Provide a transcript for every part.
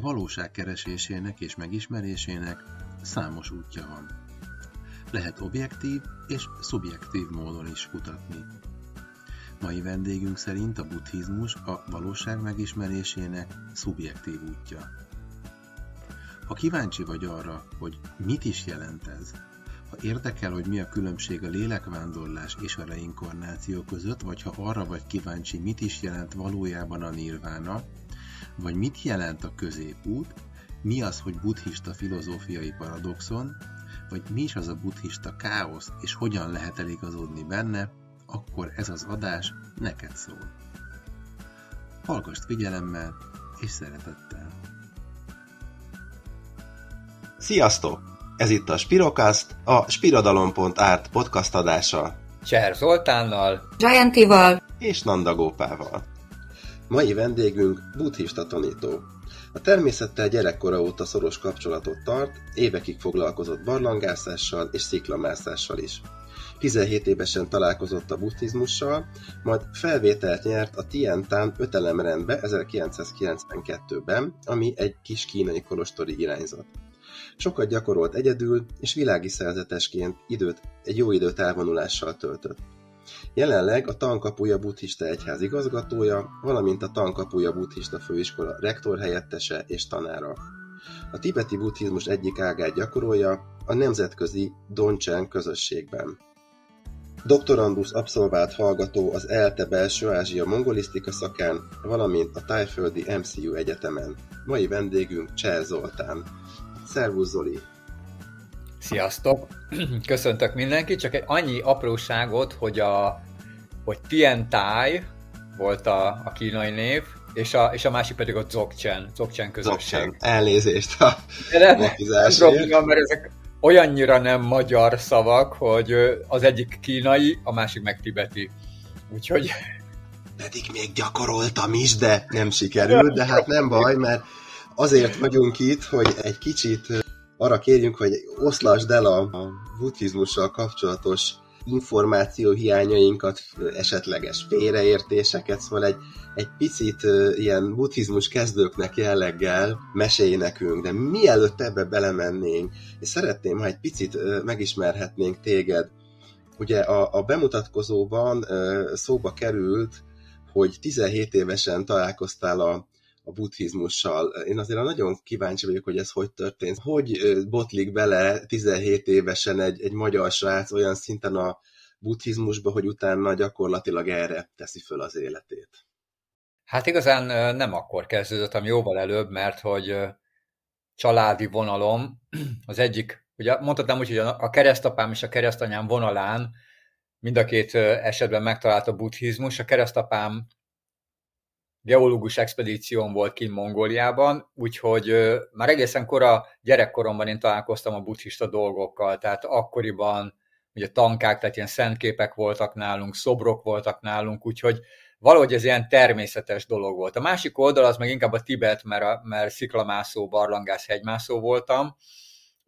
valóság keresésének és megismerésének számos útja van. Lehet objektív és szubjektív módon is kutatni. Mai vendégünk szerint a buddhizmus a valóság megismerésének szubjektív útja. Ha kíváncsi vagy arra, hogy mit is jelent ez, ha érdekel, hogy mi a különbség a lélekvándorlás és a reinkarnáció között, vagy ha arra vagy kíváncsi, mit is jelent valójában a nirvána, vagy mit jelent a középút, mi az, hogy buddhista filozófiai paradoxon, vagy mi is az a buddhista káosz, és hogyan lehet eligazodni benne, akkor ez az adás neked szól. Hallgass figyelemmel és szeretettel! Sziasztok! Ez itt a Spirokast, a spirodalom.art podcast adása. Cser Zoltánnal, Jayantival és Nanda Gópával. Mai vendégünk buddhista tanító. A természettel gyerekkora óta szoros kapcsolatot tart, évekig foglalkozott barlangászással és sziklamászással is. 17 évesen találkozott a buddhizmussal, majd felvételt nyert a Tientán ötelemrendbe 1992-ben, ami egy kis kínai kolostori irányzat. Sokat gyakorolt egyedül, és világi szerzetesként időt, egy jó időt elvonulással töltött. Jelenleg a Tankapuja buddhista egyház igazgatója, valamint a Tankapuja buddhista főiskola rektor helyettese és tanára. A tibeti buddhizmus egyik ágát gyakorolja a nemzetközi Doncsen közösségben. Doktorandus abszolvált hallgató az ELTE belső-ázsia mongolisztika szakán, valamint a tájföldi MCU egyetemen. Mai vendégünk Cseh Zoltán. Szervusz Zoli! Sziasztok! Köszöntök mindenkit, csak egy annyi apróságot, hogy a hogy Tientai volt a, a kínai név, és a, és a másik pedig a Dzogchen, Dzogchen közösség. Dzogchen. Elnézést a probléma, mert ezek olyannyira nem magyar szavak, hogy az egyik kínai, a másik meg tibeti. Úgyhogy... Pedig még gyakoroltam is, de nem sikerült, de hát nem baj, mert azért vagyunk itt, hogy egy kicsit arra kérjünk, hogy oszlasd el a, a buddhizmussal kapcsolatos információ hiányainkat, esetleges félreértéseket, szóval egy, egy picit ilyen buddhizmus kezdőknek jelleggel mesélj nekünk, de mielőtt ebbe belemennénk, és szeretném, ha egy picit megismerhetnénk téged. Ugye a, a bemutatkozóban szóba került, hogy 17 évesen találkoztál a a buddhizmussal. Én azért nagyon kíváncsi vagyok, hogy ez hogy történt. Hogy botlik bele 17 évesen egy, egy magyar srác olyan szinten a buddhizmusba, hogy utána gyakorlatilag erre teszi föl az életét? Hát igazán nem akkor kezdődött, hanem jóval előbb, mert hogy családi vonalom az egyik, ugye mondhatnám úgy, hogy a keresztapám és a keresztanyám vonalán mind a két esetben megtalált a buddhizmus. A keresztapám geológus expedíción volt kint Mongóliában, úgyhogy már egészen kora gyerekkoromban én találkoztam a buddhista dolgokkal, tehát akkoriban ugye tankák, tehát ilyen szentképek voltak nálunk, szobrok voltak nálunk, úgyhogy valahogy ez ilyen természetes dolog volt. A másik oldal az meg inkább a Tibet, mert, a, mert sziklamászó, barlangász, hegymászó voltam,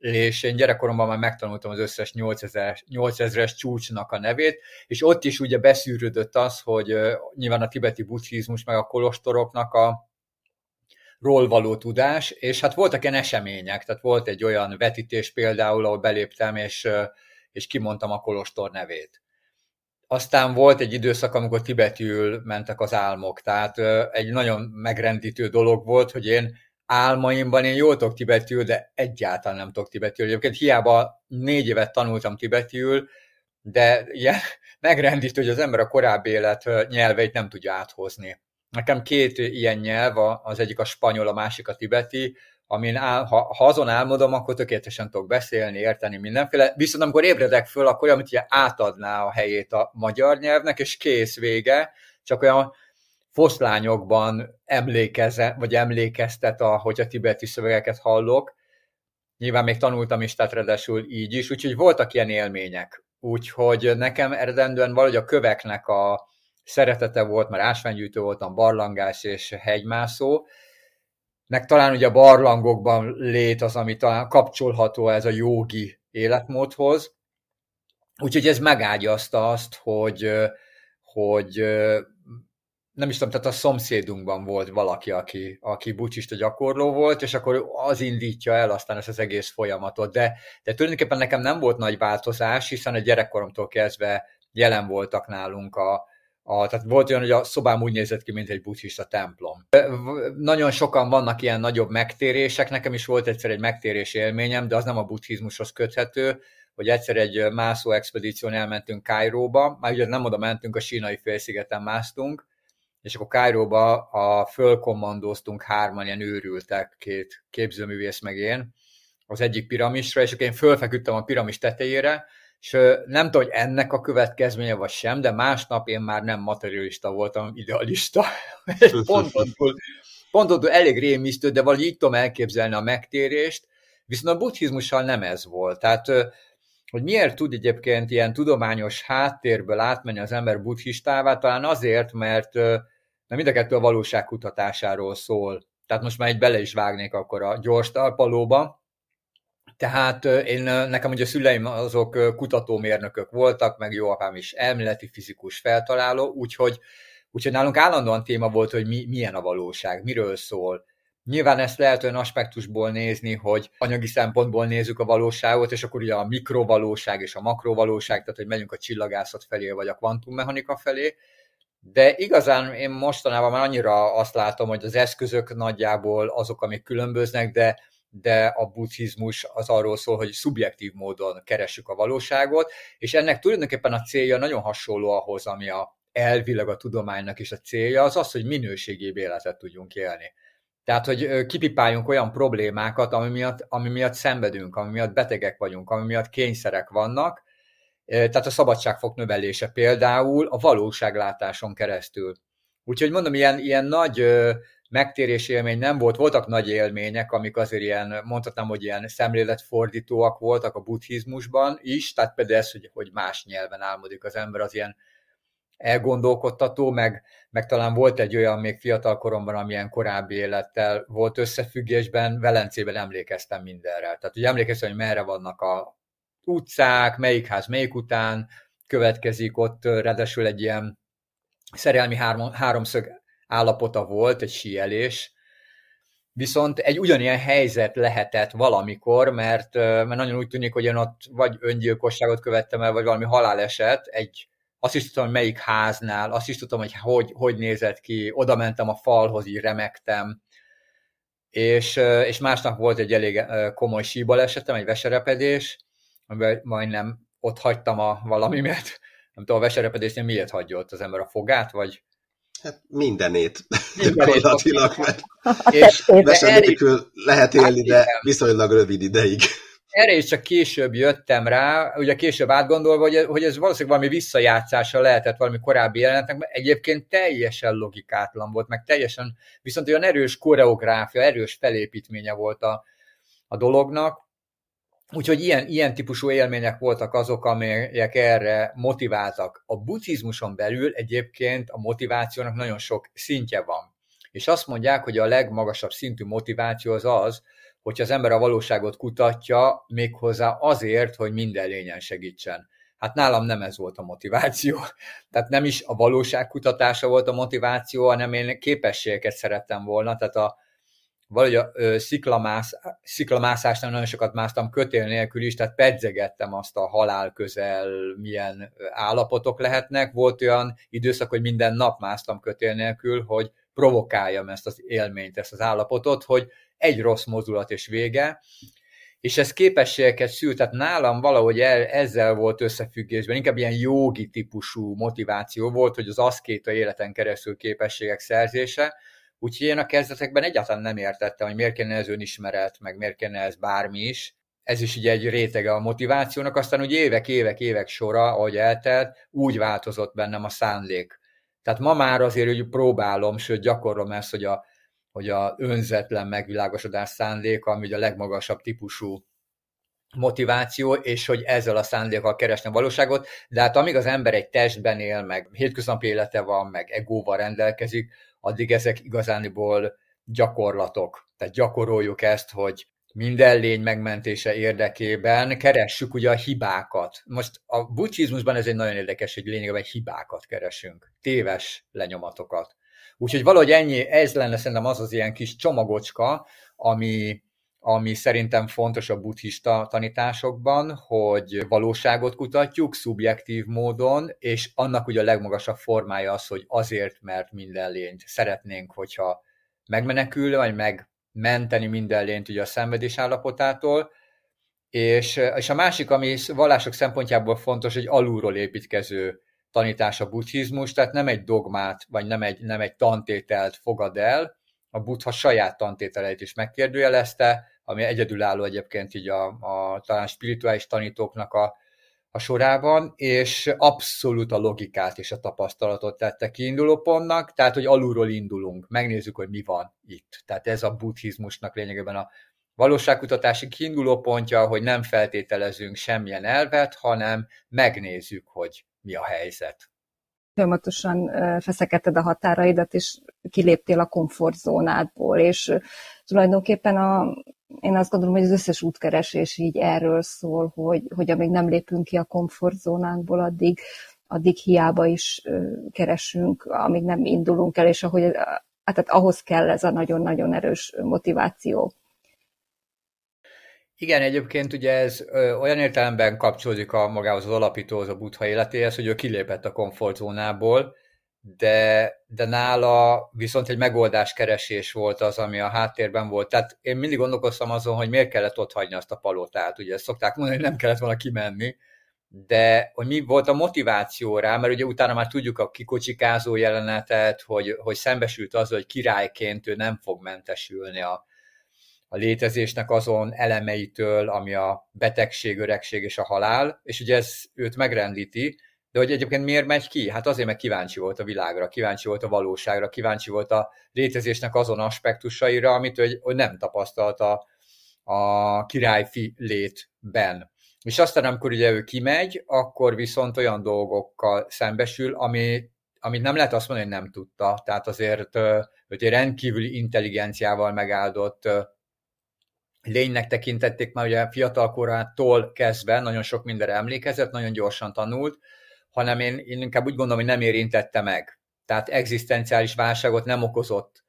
és én gyerekkoromban már megtanultam az összes 8000, 8000-es csúcsnak a nevét, és ott is ugye beszűrődött az, hogy nyilván a tibeti buddhizmus, meg a kolostoroknak a ról való tudás, és hát voltak ilyen események, tehát volt egy olyan vetítés például, ahol beléptem, és, és kimondtam a kolostor nevét. Aztán volt egy időszak, amikor tibetül mentek az álmok, tehát egy nagyon megrendítő dolog volt, hogy én álmaimban én jól tudok tibetül, de egyáltalán nem tudok tibetül. Egyébként hiába négy évet tanultam tibetül, de ilyen megrendítő, hogy az ember a korábbi élet nyelveit nem tudja áthozni. Nekem két ilyen nyelv, az egyik a spanyol, a másik a tibeti, amin áll, ha, ha azon álmodom, akkor tökéletesen tudok beszélni, érteni mindenféle. Viszont amikor ébredek föl, akkor olyan, mint átadná a helyét a magyar nyelvnek, és kész vége, csak olyan foszlányokban emlékezze, vagy emlékeztet, hogy a tibeti szövegeket hallok. Nyilván még tanultam is, tehát ráadásul így is, úgyhogy voltak ilyen élmények. Úgyhogy nekem eredendően valahogy a köveknek a szeretete volt, mert ásványgyűjtő voltam, barlangás és hegymászó, meg talán ugye a barlangokban lét az, ami talán kapcsolható ez a jogi életmódhoz. Úgyhogy ez megágyazta azt, hogy, hogy nem is tudom, tehát a szomszédunkban volt valaki, aki, aki bucsista gyakorló volt, és akkor az indítja el aztán ezt az egész folyamatot. De, de tulajdonképpen nekem nem volt nagy változás, hiszen a gyerekkoromtól kezdve jelen voltak nálunk a, a, tehát volt olyan, hogy a szobám úgy nézett ki, mint egy buddhista templom. Nagyon sokan vannak ilyen nagyobb megtérések, nekem is volt egyszer egy megtérés élményem, de az nem a buddhizmushoz köthető, hogy egyszer egy mászó expedíción elmentünk Kairóba, már ugye nem oda mentünk, a sínai félszigeten másztunk, és akkor Kairóba a fölkommandóztunk hárman ilyen őrültek, két képzőművész meg én, az egyik piramisra, és akkor én fölfeküdtem a piramis tetejére, és nem tudom, hogy ennek a következménye vagy sem, de másnap én már nem materialista voltam, idealista. pontontól, pontontól elég rémisztő, de valahogy így tudom elképzelni a megtérést, viszont a buddhizmussal nem ez volt. Tehát, hogy miért tud egyébként ilyen tudományos háttérből átmenni az ember buddhistává, talán azért, mert, mert mind a kettő a valóság kutatásáról szól. Tehát most már egy bele is vágnék akkor a gyors talpalóba, tehát én, nekem ugye a szüleim azok kutatómérnökök voltak, meg jó apám is elméleti fizikus feltaláló, úgyhogy, úgyhogy nálunk állandóan téma volt, hogy mi, milyen a valóság, miről szól. Nyilván ezt lehet olyan aspektusból nézni, hogy anyagi szempontból nézzük a valóságot, és akkor ugye a mikrovalóság és a makrovalóság, tehát hogy megyünk a csillagászat felé, vagy a kvantummechanika felé, de igazán én mostanában már annyira azt látom, hogy az eszközök nagyjából azok, amik különböznek, de de a buddhizmus az arról szól, hogy szubjektív módon keressük a valóságot, és ennek tulajdonképpen a célja nagyon hasonló ahhoz, ami a elvileg a tudománynak is a célja, az az, hogy minőségi életet tudjunk élni. Tehát, hogy kipipáljunk olyan problémákat, ami miatt, ami miatt szenvedünk, ami miatt betegek vagyunk, ami miatt kényszerek vannak, tehát a szabadságfok növelése például a valóságlátáson keresztül. Úgyhogy mondom, ilyen, ilyen nagy megtérés élmény nem volt, voltak nagy élmények, amik azért ilyen, mondhatnám, hogy ilyen szemléletfordítóak voltak a buddhizmusban is, tehát például ez, hogy, hogy más nyelven álmodik az ember, az ilyen elgondolkodtató, meg, meg talán volt egy olyan még fiatal koromban, amilyen korábbi élettel volt összefüggésben, Velencében emlékeztem mindenre. Tehát, hogy emlékeztem, hogy merre vannak a utcák, melyik ház melyik után következik, ott ráadásul egy ilyen szerelmi három, háromszög állapota volt, egy síelés, viszont egy ugyanilyen helyzet lehetett valamikor, mert, mert nagyon úgy tűnik, hogy én ott vagy öngyilkosságot követtem el, vagy valami haláleset, egy, azt is tudom, hogy melyik háznál, azt is tudom, hogy hogy, hogy nézett ki, oda mentem a falhoz, így remektem, és, és másnap volt egy elég komoly síbalesetem, egy veserepedés, amiben majdnem ott hagytam a valami, mert nem tudom, a veserepedésnél miért hagyja ott az ember a fogát, vagy Hát mindenét, gyakorlatilag, mert és nélkül lehet élni, de viszonylag rövid ideig. Erre is csak később jöttem rá, ugye később átgondolva, hogy, hogy ez valószínűleg valami visszajátszása lehetett valami korábbi jelenetnek, mert egyébként teljesen logikátlan volt, meg teljesen, viszont olyan erős koreográfia, erős felépítménye volt a, a dolognak, Úgyhogy ilyen, ilyen típusú élmények voltak azok, amelyek erre motiváltak. A buddhizmuson belül egyébként a motivációnak nagyon sok szintje van. És azt mondják, hogy a legmagasabb szintű motiváció az az, hogy az ember a valóságot kutatja, méghozzá azért, hogy minden lényen segítsen. Hát nálam nem ez volt a motiváció. Tehát nem is a valóság kutatása volt a motiváció, hanem én képességeket szerettem volna. Tehát a, valahogy a sziklamász, sziklamászásnál nagyon sokat másztam kötél nélkül is, tehát pedzegettem azt a halál közel milyen állapotok lehetnek. Volt olyan időszak, hogy minden nap másztam kötél nélkül, hogy provokáljam ezt az élményt, ezt az állapotot, hogy egy rossz mozdulat és vége, és ez képességeket szült, tehát nálam valahogy el, ezzel volt összefüggésben, inkább ilyen jogi típusú motiváció volt, hogy az aszkéta életen keresztül képességek szerzése, Úgyhogy én a kezdetekben egyáltalán nem értettem, hogy miért kéne ez önismeret, meg miért kéne ez bármi is. Ez is így egy rétege a motivációnak, aztán úgy évek, évek, évek sora, ahogy eltelt, úgy változott bennem a szándék. Tehát ma már azért hogy próbálom, sőt gyakorlom ezt, hogy a, hogy a önzetlen megvilágosodás szándéka, ami a legmagasabb típusú motiváció, és hogy ezzel a szándékkal keresni a valóságot, de hát amíg az ember egy testben él, meg hétköznapi élete van, meg egóval rendelkezik, addig ezek igazániból gyakorlatok. Tehát gyakoroljuk ezt, hogy minden lény megmentése érdekében keressük ugye a hibákat. Most a buddhizmusban ez egy nagyon érdekes, hogy lényegében hibákat keresünk, téves lenyomatokat. Úgyhogy valahogy ennyi, ez lenne szerintem az az ilyen kis csomagocska, ami, ami szerintem fontos a buddhista tanításokban, hogy valóságot kutatjuk szubjektív módon, és annak ugye a legmagasabb formája az, hogy azért, mert minden lényt szeretnénk, hogyha megmenekül, vagy megmenteni minden lényt ugye a szenvedés állapotától, és, és a másik, ami vallások szempontjából fontos, hogy alulról építkező tanítás a buddhizmus, tehát nem egy dogmát, vagy nem egy, nem egy tantételt fogad el, a buddha saját tantételeit is megkérdőjelezte, ami egyedülálló egyébként így a, a talán spirituális tanítóknak a, a sorában, és abszolút a logikát és a tapasztalatot tette kiinduló pontnak, tehát, hogy alulról indulunk, megnézzük, hogy mi van itt. Tehát ez a buddhizmusnak lényegében a valóságkutatási kiinduló pontja, hogy nem feltételezünk semmilyen elvet, hanem megnézzük, hogy mi a helyzet. Folyamatosan feszekedted a határaidat, és kiléptél a komfortzónádból, és tulajdonképpen a, én azt gondolom, hogy az összes útkeresés így erről szól, hogy, hogy amíg nem lépünk ki a komfortzónánkból, addig, addig hiába is keresünk, amíg nem indulunk el, és ahogy, hát, tehát ahhoz kell ez a nagyon-nagyon erős motiváció. Igen, egyébként ugye ez ö, olyan értelemben kapcsolódik a magához az alapítóhoz, a buddha életéhez, hogy ő kilépett a komfortzónából, de, de nála viszont egy megoldáskeresés volt az, ami a háttérben volt. Tehát én mindig gondolkoztam azon, hogy miért kellett ott hagyni azt a palotát. Ugye ezt szokták mondani, hogy nem kellett volna kimenni, de hogy mi volt a motiváció rá, mert ugye utána már tudjuk a kikocsikázó jelenetet, hogy, hogy szembesült az, hogy királyként ő nem fog mentesülni a, a létezésnek azon elemeitől, ami a betegség, öregség és a halál, és ugye ez őt megrendíti, de hogy egyébként miért megy ki? Hát azért, mert kíváncsi volt a világra, kíváncsi volt a valóságra, kíváncsi volt a létezésnek azon aspektusaira, amit hogy, hogy nem tapasztalta a királyfi létben. És aztán, amikor ugye ő kimegy, akkor viszont olyan dolgokkal szembesül, ami, amit nem lehet azt mondani, hogy nem tudta. Tehát azért hogy egy rendkívüli intelligenciával megáldott lénynek tekintették már ugye fiatalkorától kezdve, nagyon sok mindenre emlékezett, nagyon gyorsan tanult, hanem én, én inkább úgy gondolom, hogy nem érintette meg. Tehát egzisztenciális válságot nem okozott.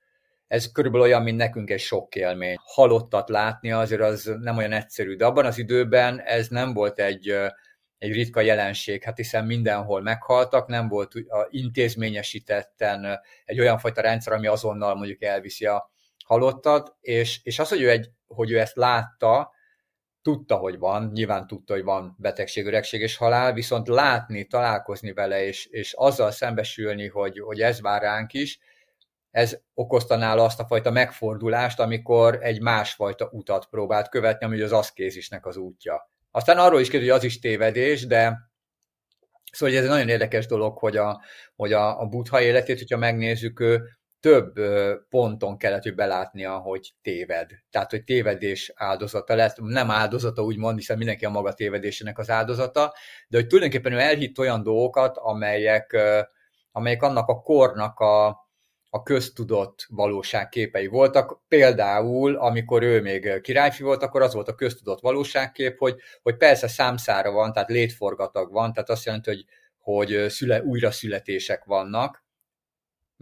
Ez körülbelül olyan, mint nekünk egy sok élmény. Halottat látni azért az nem olyan egyszerű, de abban az időben ez nem volt egy, egy ritka jelenség, hát hiszen mindenhol meghaltak, nem volt intézményesítetten egy olyan fajta rendszer, ami azonnal mondjuk elviszi a halottat, és, és az, hogy ő, egy, hogy ő ezt látta, tudta, hogy van, nyilván tudta, hogy van betegség, öregség és halál, viszont látni, találkozni vele, és, és azzal szembesülni, hogy, hogy ez vár ránk is, ez okozta nála azt a fajta megfordulást, amikor egy másfajta utat próbált követni, ami az aszkézisnek az útja. Aztán arról is kérdő, hogy az is tévedés, de szóval ez egy nagyon érdekes dolog, hogy a, hogy a, a buddha életét, hogyha megnézzük, ő több ponton kellett, hogy belátnia, hogy téved. Tehát, hogy tévedés áldozata lett, nem áldozata úgymond, hiszen mindenki a maga tévedésének az áldozata, de hogy tulajdonképpen ő elhitt olyan dolgokat, amelyek, amelyek annak a kornak a, a köztudott valóságképei voltak. Például, amikor ő még királyfi volt, akkor az volt a köztudott valóságkép, hogy, hogy persze számszára van, tehát létforgatag van, tehát azt jelenti, hogy, hogy szüle, újra születések vannak,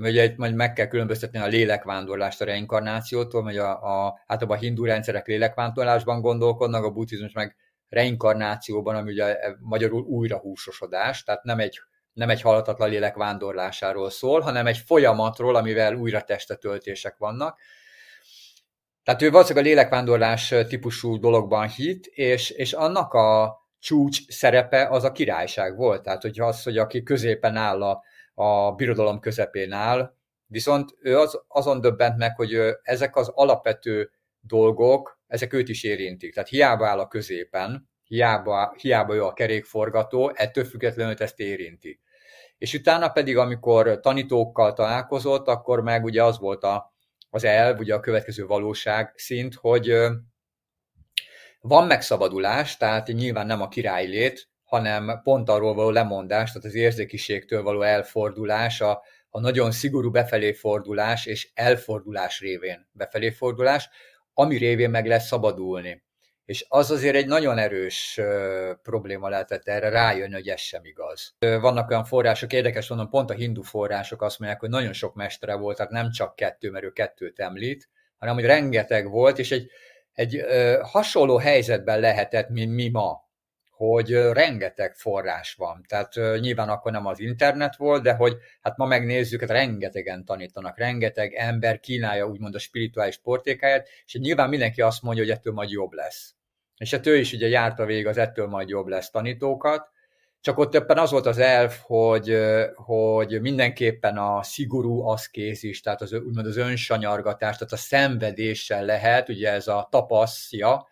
Ugye majd meg kell különböztetni a lélekvándorlást a reinkarnációtól, hogy a, a, általában a hindu rendszerek lélekvándorlásban gondolkodnak, a buddhizmus meg reinkarnációban, ami ugye magyarul újra húsosodás, tehát nem egy, nem egy halatatlan lélek vándorlásáról szól, hanem egy folyamatról, amivel újra testetöltések vannak. Tehát ő valószínűleg a lélekvándorlás típusú dologban hit, és, és annak a csúcs szerepe az a királyság volt. Tehát, hogy az, hogy aki középen áll a, a birodalom közepén áll, viszont ő az, azon döbbent meg, hogy ezek az alapvető dolgok, ezek őt is érintik. Tehát hiába áll a középen, hiába, hiába jó a kerékforgató, ettől függetlenül ezt érinti. És utána pedig, amikor tanítókkal találkozott, akkor meg ugye az volt a, az elv, ugye a következő valóság szint, hogy van megszabadulás, tehát nyilván nem a király lét, hanem pont arról való lemondás, tehát az érzékiségtől való elfordulás, a, a nagyon szigorú befelé fordulás és elfordulás révén befelé fordulás, ami révén meg lesz szabadulni. És az azért egy nagyon erős probléma lehetett erre rájönni, hogy ez sem igaz. Vannak olyan források, érdekes mondom, pont a hindu források azt mondják, hogy nagyon sok mestere volt, tehát nem csak kettő, mert ő kettőt említ, hanem hogy rengeteg volt, és egy, egy hasonló helyzetben lehetett, mint mi ma hogy rengeteg forrás van. Tehát nyilván akkor nem az internet volt, de hogy hát ma megnézzük, hát rengetegen tanítanak, rengeteg ember kínálja úgymond a spirituális portékáját, és nyilván mindenki azt mondja, hogy ettől majd jobb lesz. És hát ő is ugye járta végig az ettől majd jobb lesz tanítókat, csak ott éppen az volt az elf, hogy, hogy mindenképpen a szigorú aszkézis, tehát az, úgymond az önsanyargatás, tehát a szenvedéssel lehet, ugye ez a tapaszja,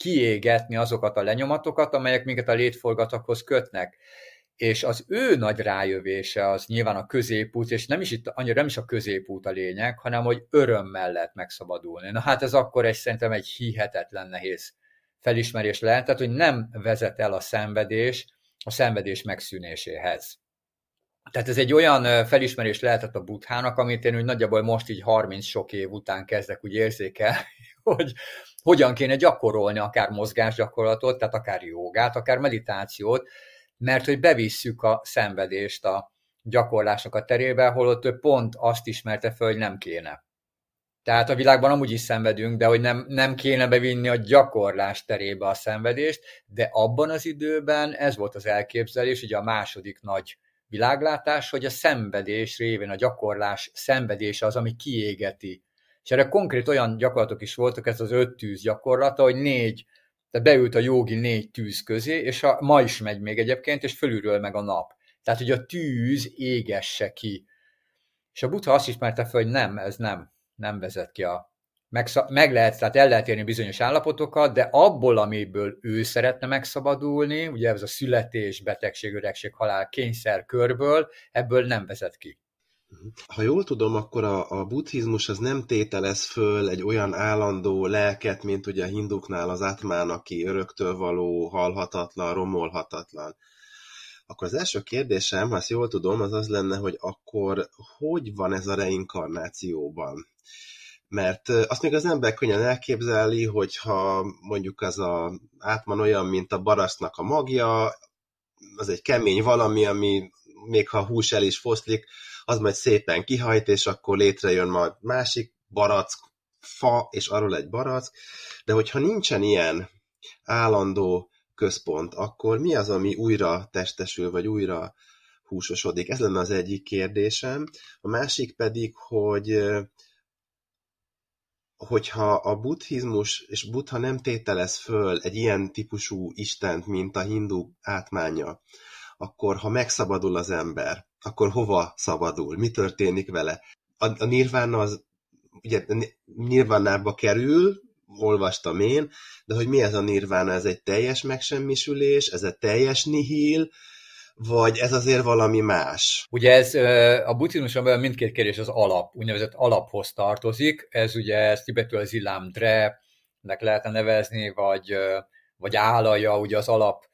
kiégetni azokat a lenyomatokat, amelyek minket a létforgatakhoz kötnek. És az ő nagy rájövése az nyilván a középút, és nem is itt annyira nem is a középút a lényeg, hanem hogy öröm mellett megszabadulni. Na hát ez akkor egy szerintem egy hihetetlen nehéz felismerés lehet, tehát hogy nem vezet el a szenvedés a szenvedés megszűnéséhez. Tehát ez egy olyan felismerés lehetett a buthának, amit én úgy nagyjából most így 30 sok év után kezdek úgy érzékelni, hogy hogyan kéne gyakorolni akár mozgásgyakorlatot, tehát akár jogát, akár meditációt, mert hogy bevisszük a szenvedést a gyakorlásnak a terébe, holott ő pont azt ismerte föl, hogy nem kéne. Tehát a világban amúgy is szenvedünk, de hogy nem, nem kéne bevinni a gyakorlás terébe a szenvedést, de abban az időben ez volt az elképzelés, ugye a második nagy világlátás, hogy a szenvedés révén a gyakorlás szenvedése az, ami kiégeti és erre konkrét olyan gyakorlatok is voltak, ez az öt tűz gyakorlata, hogy négy, tehát beült a jogi négy tűz közé, és a, ma is megy még egyébként, és fölülről meg a nap. Tehát, hogy a tűz égesse ki. És a Buddha azt ismerte fel, hogy nem, ez nem, nem vezet ki a meg, meg lehet, tehát el lehet érni bizonyos állapotokat, de abból, amiből ő szeretne megszabadulni, ugye ez a születés, betegség, öregség, halál, kényszer körből, ebből nem vezet ki. Ha jól tudom, akkor a, a buddhizmus az nem tételez föl egy olyan állandó lelket, mint ugye a hinduknál az atmán, aki öröktől való, halhatatlan, romolhatatlan. Akkor az első kérdésem, ha ezt jól tudom, az az lenne, hogy akkor hogy van ez a reinkarnációban? Mert azt még az ember könnyen elképzeli, hogyha mondjuk az a átman olyan, mint a barasznak a magja, az egy kemény valami, ami még ha hús el is foszlik, az majd szépen kihajt, és akkor létrejön majd másik barack, fa, és arról egy barack, de hogyha nincsen ilyen állandó központ, akkor mi az, ami újra testesül, vagy újra húsosodik? Ez lenne az egyik kérdésem. A másik pedig, hogy hogyha a buddhizmus és buddha nem tételez föl egy ilyen típusú istent, mint a hindu átmánya, akkor ha megszabadul az ember, akkor hova szabadul? Mi történik vele? A, a nirvana az ugye nirvánába kerül, olvastam én, de hogy mi ez a nirvána? Ez egy teljes megsemmisülés? Ez egy teljes nihil? Vagy ez azért valami más? Ugye ez a buddhizmuson belül mindkét kérdés az alap, úgynevezett alaphoz tartozik. Ez ugye ez tibetül az ilám dre, nek lehetne nevezni, vagy, vagy állaja, ugye az alap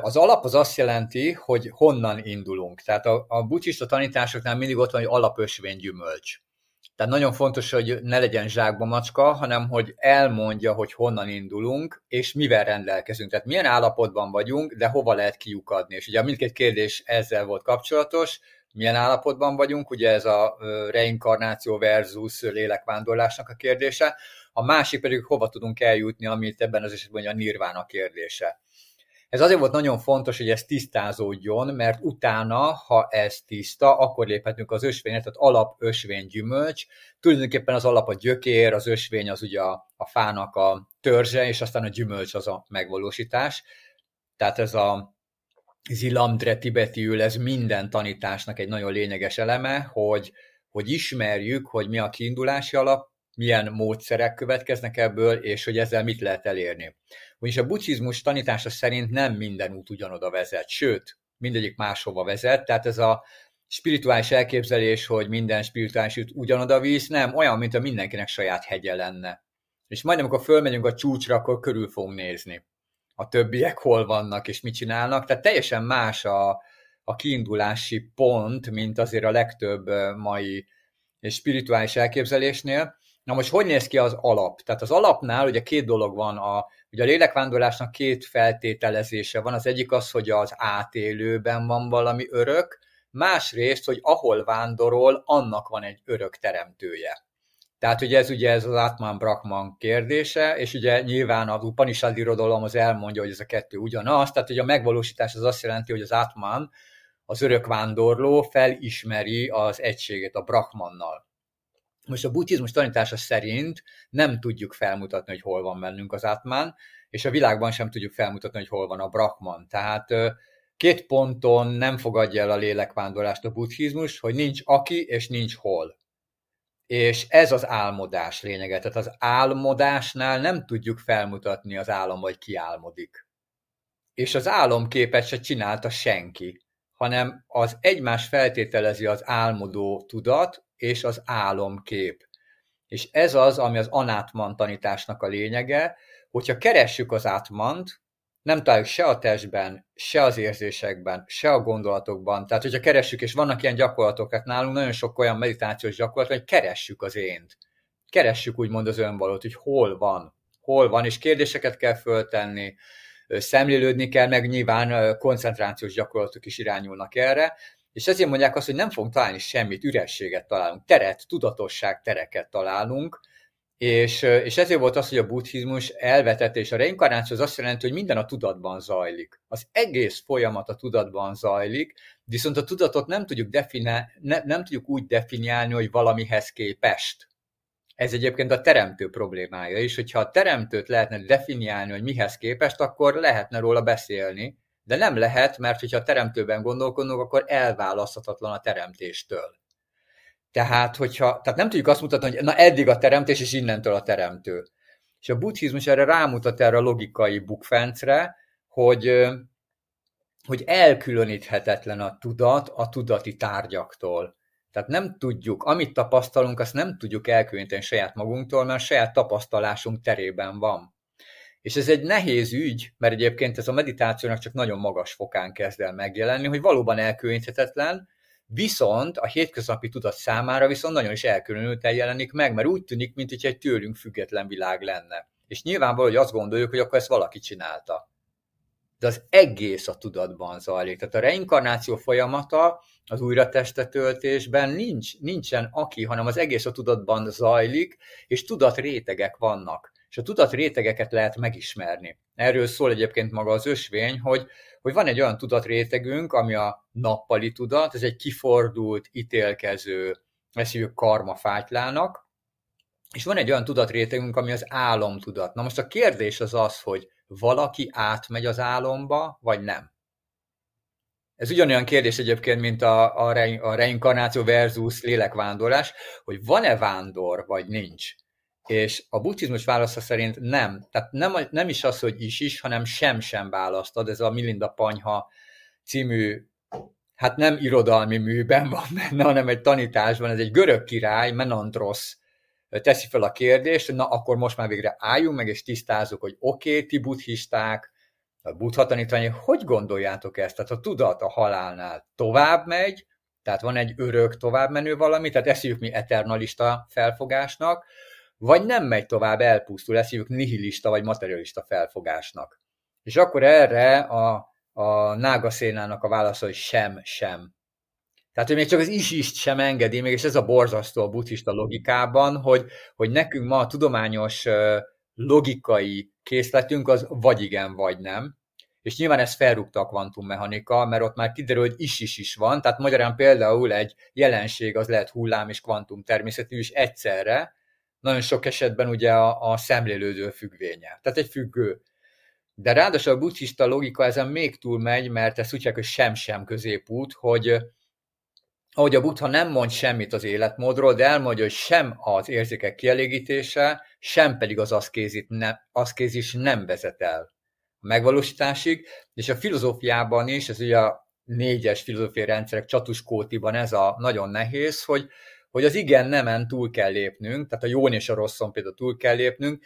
az alap az azt jelenti, hogy honnan indulunk. Tehát a, a bucsista tanításoknál mindig ott van, hogy alapösvény gyümölcs. Tehát nagyon fontos, hogy ne legyen zsákba macska, hanem hogy elmondja, hogy honnan indulunk, és mivel rendelkezünk. Tehát milyen állapotban vagyunk, de hova lehet kiukadni. És ugye mindkét kérdés ezzel volt kapcsolatos, milyen állapotban vagyunk, ugye ez a reinkarnáció versus lélekvándorlásnak a kérdése, a másik pedig hova tudunk eljutni, amit ebben az esetben a nirvána kérdése. Ez azért volt nagyon fontos, hogy ez tisztázódjon, mert utána, ha ez tiszta, akkor léphetünk az ösvényre, tehát alap ösvény gyümölcs. Tulajdonképpen az alap a gyökér, az ösvény az ugye a, a fának a törzse, és aztán a gyümölcs az a megvalósítás. Tehát ez a zilamdre tibetiül, ez minden tanításnak egy nagyon lényeges eleme, hogy, hogy ismerjük, hogy mi a kiindulási alap, milyen módszerek következnek ebből, és hogy ezzel mit lehet elérni. Ugyanis a buddhizmus tanítása szerint nem minden út ugyanoda vezet, sőt, mindegyik máshova vezet, tehát ez a spirituális elképzelés, hogy minden spirituális út ugyanoda visz, nem, olyan, mint a mindenkinek saját hegye lenne. És majd amikor fölmegyünk a csúcsra, akkor körül fogunk nézni. A többiek hol vannak és mit csinálnak, tehát teljesen más a, a kiindulási pont, mint azért a legtöbb mai spirituális elképzelésnél, Na most hogy néz ki az alap? Tehát az alapnál ugye két dolog van, a, ugye a lélekvándorlásnak két feltételezése van. Az egyik az, hogy az átélőben van valami örök, másrészt, hogy ahol vándorol, annak van egy örök teremtője. Tehát ugye ez ugye ez az Atman Brahman kérdése, és ugye nyilván az Upanishad irodalom az elmondja, hogy ez a kettő ugyanaz, tehát ugye a megvalósítás az azt jelenti, hogy az Atman, az örök vándorló felismeri az egységet a Brahmannal. Most a buddhizmus tanítása szerint nem tudjuk felmutatni, hogy hol van bennünk az Atman, és a világban sem tudjuk felmutatni, hogy hol van a Brahman. Tehát két ponton nem fogadja el a lélekvándorlást a buddhizmus, hogy nincs aki és nincs hol. És ez az álmodás lényege. Tehát az álmodásnál nem tudjuk felmutatni az álom, hogy ki álmodik. És az álomképet se csinálta senki, hanem az egymás feltételezi az álmodó tudat és az álomkép. És ez az, ami az anátman tanításnak a lényege, hogyha keressük az átmant, nem találjuk se a testben, se az érzésekben, se a gondolatokban. Tehát, hogyha keressük, és vannak ilyen gyakorlatok, hát nálunk nagyon sok olyan meditációs gyakorlat, hogy keressük az ént. Keressük úgymond az önvalót, hogy hol van, hol van, és kérdéseket kell föltenni, szemlélődni kell, meg nyilván koncentrációs gyakorlatok is irányulnak erre, és ezért mondják azt, hogy nem fogunk találni semmit, ürességet találunk, teret, tudatosság tereket találunk, és, és ezért volt az, hogy a buddhizmus elvetett, és a reinkarnáció az azt jelenti, hogy minden a tudatban zajlik. Az egész folyamat a tudatban zajlik, viszont a tudatot nem tudjuk, define, ne, nem tudjuk úgy definiálni, hogy valamihez képest. Ez egyébként a teremtő problémája is, hogyha a teremtőt lehetne definiálni, hogy mihez képest, akkor lehetne róla beszélni, de nem lehet, mert hogyha a teremtőben gondolkodunk, akkor elválaszthatatlan a teremtéstől. Tehát, hogyha, tehát nem tudjuk azt mutatni, hogy na eddig a teremtés, és innentől a teremtő. És a buddhizmus erre rámutat erre a logikai bukfencre, hogy, hogy elkülöníthetetlen a tudat a tudati tárgyaktól. Tehát nem tudjuk, amit tapasztalunk, azt nem tudjuk elkülöníteni saját magunktól, mert saját tapasztalásunk terében van. És ez egy nehéz ügy, mert egyébként ez a meditációnak csak nagyon magas fokán kezd el megjelenni, hogy valóban elkülöníthetetlen, Viszont a hétköznapi tudat számára viszont nagyon is elkülönülten jelenik meg, mert úgy tűnik, mint egy tőlünk független világ lenne. És nyilvánvaló, hogy azt gondoljuk, hogy akkor ezt valaki csinálta. De az egész a tudatban zajlik. Tehát a reinkarnáció folyamata az újratestetöltésben nincs, nincsen aki, hanem az egész a tudatban zajlik, és tudatrétegek vannak. És a tudatrétegeket lehet megismerni. Erről szól egyébként maga az ösvény, hogy hogy van egy olyan tudatrétegünk, ami a nappali tudat, ez egy kifordult, ítélkező, ezt hívjuk karmafátylának, és van egy olyan tudatrétegünk, ami az álomtudat. Na most a kérdés az az, hogy valaki átmegy az álomba, vagy nem. Ez ugyanolyan kérdés egyébként, mint a, a, re, a reinkarnáció versus lélekvándorlás, hogy van-e vándor, vagy nincs. És a buddhizmus válasza szerint nem. Tehát nem, nem is az, hogy is-is, hanem sem-sem választad. Ez a Milinda Panyha című, hát nem irodalmi műben van benne, hanem egy tanításban. Ez egy görög király, Menandros teszi fel a kérdést, na akkor most már végre álljunk meg, és tisztázzuk, hogy oké, okay, ti buddhisták, a buddha tanítványi, hogy gondoljátok ezt? Tehát a tudat a halálnál tovább megy, tehát van egy örök továbbmenő valami, tehát ezt mi eternalista felfogásnak, vagy nem megy tovább, elpusztul, ezt hívjuk nihilista vagy materialista felfogásnak. És akkor erre a, a nágaszénának a válasza, hogy sem, sem. Tehát, hogy még csak az is sem engedi, még és ez a borzasztó a buddhista logikában, hogy, hogy nekünk ma a tudományos logikai készletünk az vagy igen, vagy nem. És nyilván ez felrúgta a kvantummechanika, mert ott már kiderül, hogy is-is is van, tehát magyarán például egy jelenség az lehet hullám és kvantum természetű is egyszerre, nagyon sok esetben ugye a, a szemlélődő függvénye. Tehát egy függő. De ráadásul a buddhista logika ezen még túl megy, mert ezt úgy hogy sem-sem középút, hogy ahogy a buddha nem mond semmit az életmódról, de elmondja, hogy sem az érzékek kielégítése, sem pedig az aszkézit ne, aszkézis nem vezet el a megvalósításig, és a filozófiában is, ez ugye a négyes filozófiai rendszerek csatuskótiban ez a nagyon nehéz, hogy hogy az igen nemen túl kell lépnünk, tehát a jó és a rosszon például túl kell lépnünk,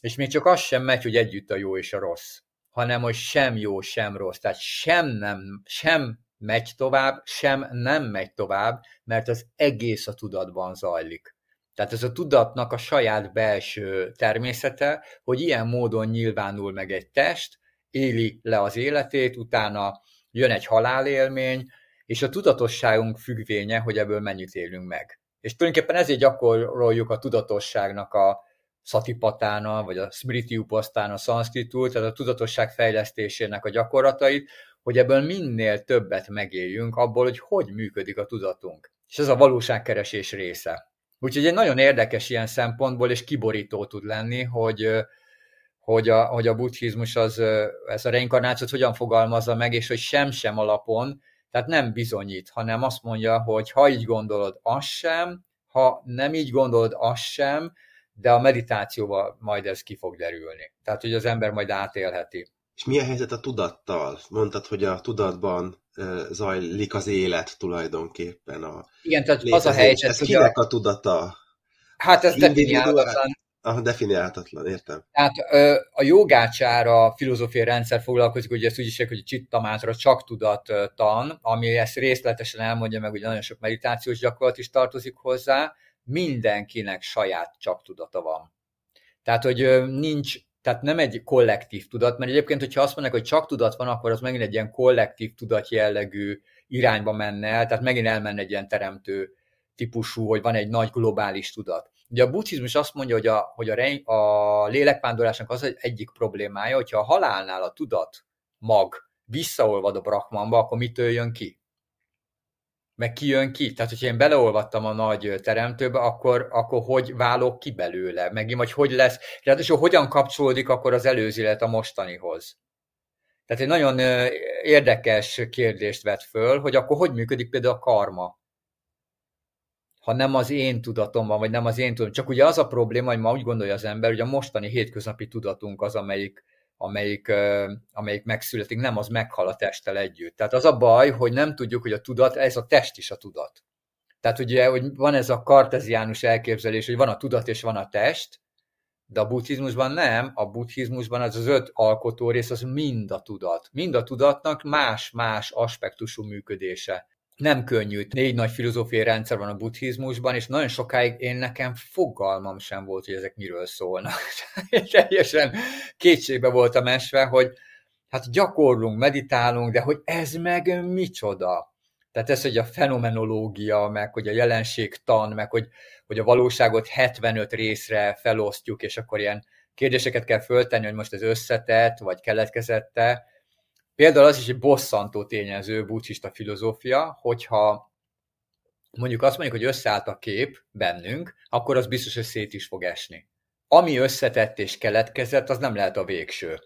és még csak az sem megy, hogy együtt a jó és a rossz, hanem hogy sem jó, sem rossz. Tehát sem nem, sem megy tovább, sem nem megy tovább, mert az egész a tudatban zajlik. Tehát ez a tudatnak a saját belső természete, hogy ilyen módon nyilvánul meg egy test, éli le az életét, utána jön egy halálélmény, és a tudatosságunk függvénye, hogy ebből mennyit élünk meg. És tulajdonképpen ezért gyakoroljuk a tudatosságnak a szatipatána, vagy a smriti upasztán, a szanszkritul, tehát a tudatosság fejlesztésének a gyakorlatait, hogy ebből minél többet megéljünk abból, hogy hogy működik a tudatunk. És ez a valóságkeresés része. Úgyhogy egy nagyon érdekes ilyen szempontból, és kiborító tud lenni, hogy, hogy a, hogy a buddhizmus az, ez a reinkarnációt hogyan fogalmazza meg, és hogy sem-sem alapon, tehát nem bizonyít, hanem azt mondja, hogy ha így gondolod, az sem, ha nem így gondolod, az sem, de a meditációval majd ez ki fog derülni. Tehát, hogy az ember majd átélheti. És mi a helyzet a tudattal? Mondtad, hogy a tudatban zajlik az élet tulajdonképpen. A Igen, tehát létezés. az a helyzet, Ez hogy kinek a... a tudata? Hát ez definiálhatatlan. Ah, definiálhatatlan, értem. Tehát a jogácsára filozófiai rendszer foglalkozik, ugye ezt úgy is hogy a csittamátra csak tudattan, ami ezt részletesen elmondja meg, ugye nagyon sok meditációs gyakorlat is tartozik hozzá, mindenkinek saját csak tudata van. Tehát, hogy nincs tehát nem egy kollektív tudat, mert egyébként, hogyha azt mondják, hogy csak tudat van, akkor az megint egy ilyen kollektív tudat jellegű irányba menne el, tehát megint elmenne egy ilyen teremtő típusú, hogy van egy nagy globális tudat. Ugye a buddhizmus azt mondja, hogy a, hogy a, rein, a lélekvándorlásnak az egy egyik problémája, hogyha a halálnál a tudat mag visszaolvad a brahmanba, akkor mitől jön ki? meg ki jön ki. Tehát, hogyha én beleolvattam a nagy teremtőbe, akkor, akkor hogy válok ki belőle? Megint, vagy hogy lesz? Ráadásul hogyan kapcsolódik akkor az előző élet a mostanihoz? Tehát egy nagyon érdekes kérdést vet föl, hogy akkor hogy működik például a karma? Ha nem az én tudatom van, vagy nem az én tudatom. Csak ugye az a probléma, hogy ma úgy gondolja az ember, hogy a mostani hétköznapi tudatunk az, amelyik amelyik, amelyik megszületik, nem az meghal a testtel együtt. Tehát az a baj, hogy nem tudjuk, hogy a tudat, ez a test is a tudat. Tehát ugye, hogy van ez a karteziánus elképzelés, hogy van a tudat és van a test, de a buddhizmusban nem, a buddhizmusban az az öt alkotó rész, az mind a tudat. Mind a tudatnak más-más aspektusú működése nem könnyű. Négy nagy filozófiai rendszer van a buddhizmusban, és nagyon sokáig én nekem fogalmam sem volt, hogy ezek miről szólnak. Teljesen kétségbe voltam esve, hogy hát gyakorlunk, meditálunk, de hogy ez meg micsoda? Tehát ez, hogy a fenomenológia, meg hogy a jelenségtan, meg hogy, hogy a valóságot 75 részre felosztjuk, és akkor ilyen kérdéseket kell föltenni, hogy most ez összetett, vagy keletkezette, Például az is egy bosszantó tényező buddhista filozófia, hogyha mondjuk azt mondjuk, hogy összeállt a kép bennünk, akkor az biztos, hogy szét is fog esni. Ami összetett és keletkezett, az nem lehet a végső.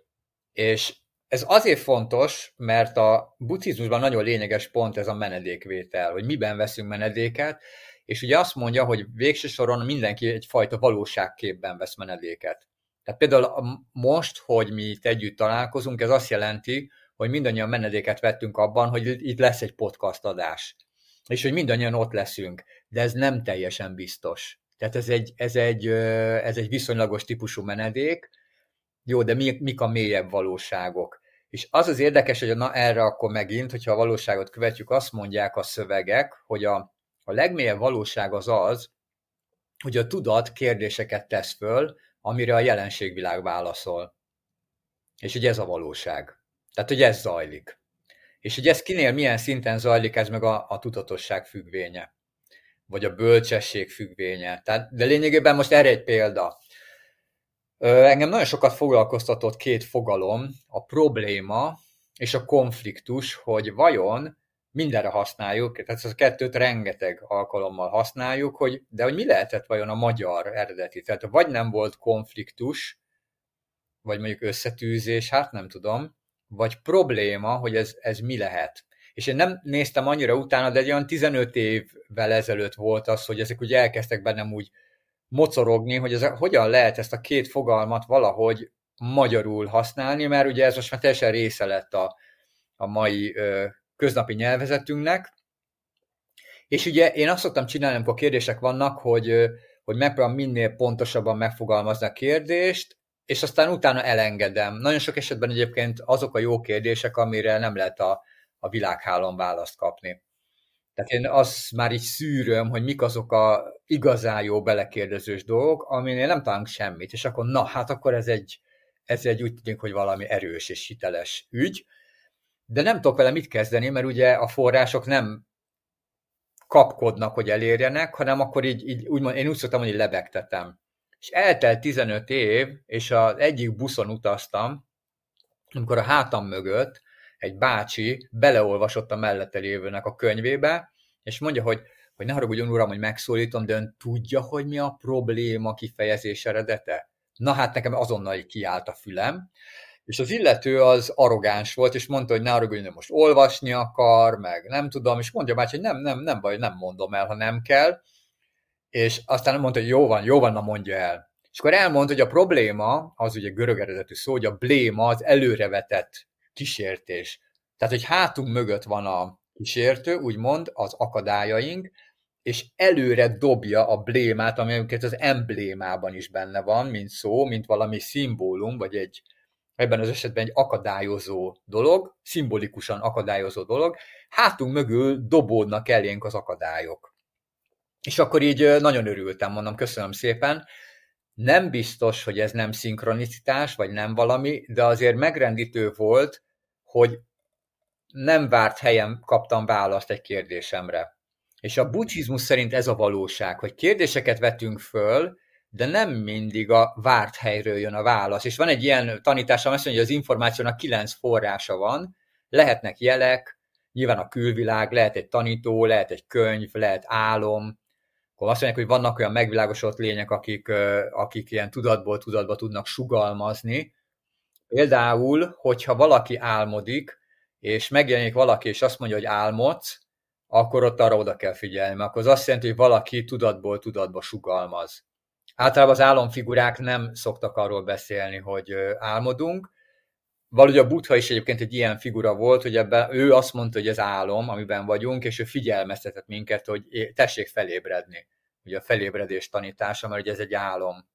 És ez azért fontos, mert a buddhizmusban nagyon lényeges pont ez a menedékvétel, hogy miben veszünk menedéket, és ugye azt mondja, hogy végső soron mindenki egyfajta valóságképben vesz menedéket. Tehát például most, hogy mi itt együtt találkozunk, ez azt jelenti, hogy mindannyian menedéket vettünk abban, hogy itt lesz egy podcast adás, és hogy mindannyian ott leszünk, de ez nem teljesen biztos. Tehát ez egy, ez egy, ez egy viszonylagos típusú menedék, jó, de mi, mik a mélyebb valóságok? És az az érdekes, hogy na erre akkor megint, hogyha a valóságot követjük, azt mondják a szövegek, hogy a, a legmélyebb valóság az az, hogy a tudat kérdéseket tesz föl, amire a jelenségvilág válaszol. És hogy ez a valóság. Tehát, hogy ez zajlik. És hogy ez kinél milyen szinten zajlik, ez meg a, a tudatosság függvénye, vagy a bölcsesség függvénye. Tehát, de lényegében most erre egy példa. Engem nagyon sokat foglalkoztatott két fogalom, a probléma és a konfliktus, hogy vajon mindenre használjuk, tehát ezt a kettőt rengeteg alkalommal használjuk, hogy, de hogy mi lehetett vajon a magyar eredeti? Tehát vagy nem volt konfliktus, vagy mondjuk összetűzés, hát nem tudom, vagy probléma, hogy ez, ez mi lehet. És én nem néztem annyira utána, de egy olyan 15 évvel ezelőtt volt az, hogy ezek úgy elkezdtek bennem úgy mocorogni, hogy ez, hogyan lehet ezt a két fogalmat valahogy magyarul használni, mert ugye ez most már teljesen része lett a, a mai ö, köznapi nyelvezetünknek. És ugye én azt szoktam csinálni, amikor kérdések vannak, hogy, hogy megpróbálom minél pontosabban megfogalmazni a kérdést, és aztán utána elengedem. Nagyon sok esetben egyébként azok a jó kérdések, amire nem lehet a, a világhálón választ kapni. Tehát én azt már így szűröm, hogy mik azok a igazán jó belekérdezős dolgok, aminél nem találunk semmit, és akkor na, hát akkor ez egy, ez egy úgy tűnik, hogy valami erős és hiteles ügy, de nem tudok vele mit kezdeni, mert ugye a források nem kapkodnak, hogy elérjenek, hanem akkor így, így úgymond, én úgy szoktam, hogy lebegtetem. És eltelt 15 év, és az egyik buszon utaztam, amikor a hátam mögött egy bácsi beleolvasott a mellette lévőnek a könyvébe, és mondja, hogy, hogy ne haragudjon uram, hogy megszólítom, de ön tudja, hogy mi a probléma kifejezés eredete? Na hát nekem azonnal kiállt a fülem, és az illető az arrogáns volt, és mondta, hogy ne haragudjon, most olvasni akar, meg nem tudom, és mondja bácsi, hogy nem, nem, nem baj, nem mondom el, ha nem kell, és aztán mondta, hogy jó van, jó van, na mondja el. És akkor elmondta, hogy a probléma, az ugye görög eredetű szó, hogy a bléma az előrevetett kísértés. Tehát, hogy hátunk mögött van a kísértő, úgymond az akadályaink, és előre dobja a blémát, ami az emblémában is benne van, mint szó, mint valami szimbólum, vagy egy, ebben az esetben egy akadályozó dolog, szimbolikusan akadályozó dolog, hátunk mögül dobódnak elénk az akadályok. És akkor így nagyon örültem, mondom, köszönöm szépen. Nem biztos, hogy ez nem szinkronicitás, vagy nem valami, de azért megrendítő volt, hogy nem várt helyen kaptam választ egy kérdésemre. És a buddhizmus szerint ez a valóság, hogy kérdéseket vetünk föl, de nem mindig a várt helyről jön a válasz. És van egy ilyen tanítás, ami azt mondja, hogy az információnak kilenc forrása van, lehetnek jelek, nyilván a külvilág, lehet egy tanító, lehet egy könyv, lehet álom, akkor azt mondják, hogy vannak olyan megvilágosodott lények, akik, akik ilyen tudatból tudatba tudnak sugalmazni. Például, hogyha valaki álmodik, és megjelenik valaki, és azt mondja, hogy álmodsz, akkor ott arra oda kell figyelni, mert akkor az azt jelenti, hogy valaki tudatból tudatba sugalmaz. Általában az álomfigurák nem szoktak arról beszélni, hogy álmodunk. Valahogy a Buddha is egyébként egy ilyen figura volt, hogy ebben ő azt mondta, hogy ez álom, amiben vagyunk, és ő figyelmeztetett minket, hogy tessék felébredni. Ugye a felébredés tanítása, mert ugye ez egy álom.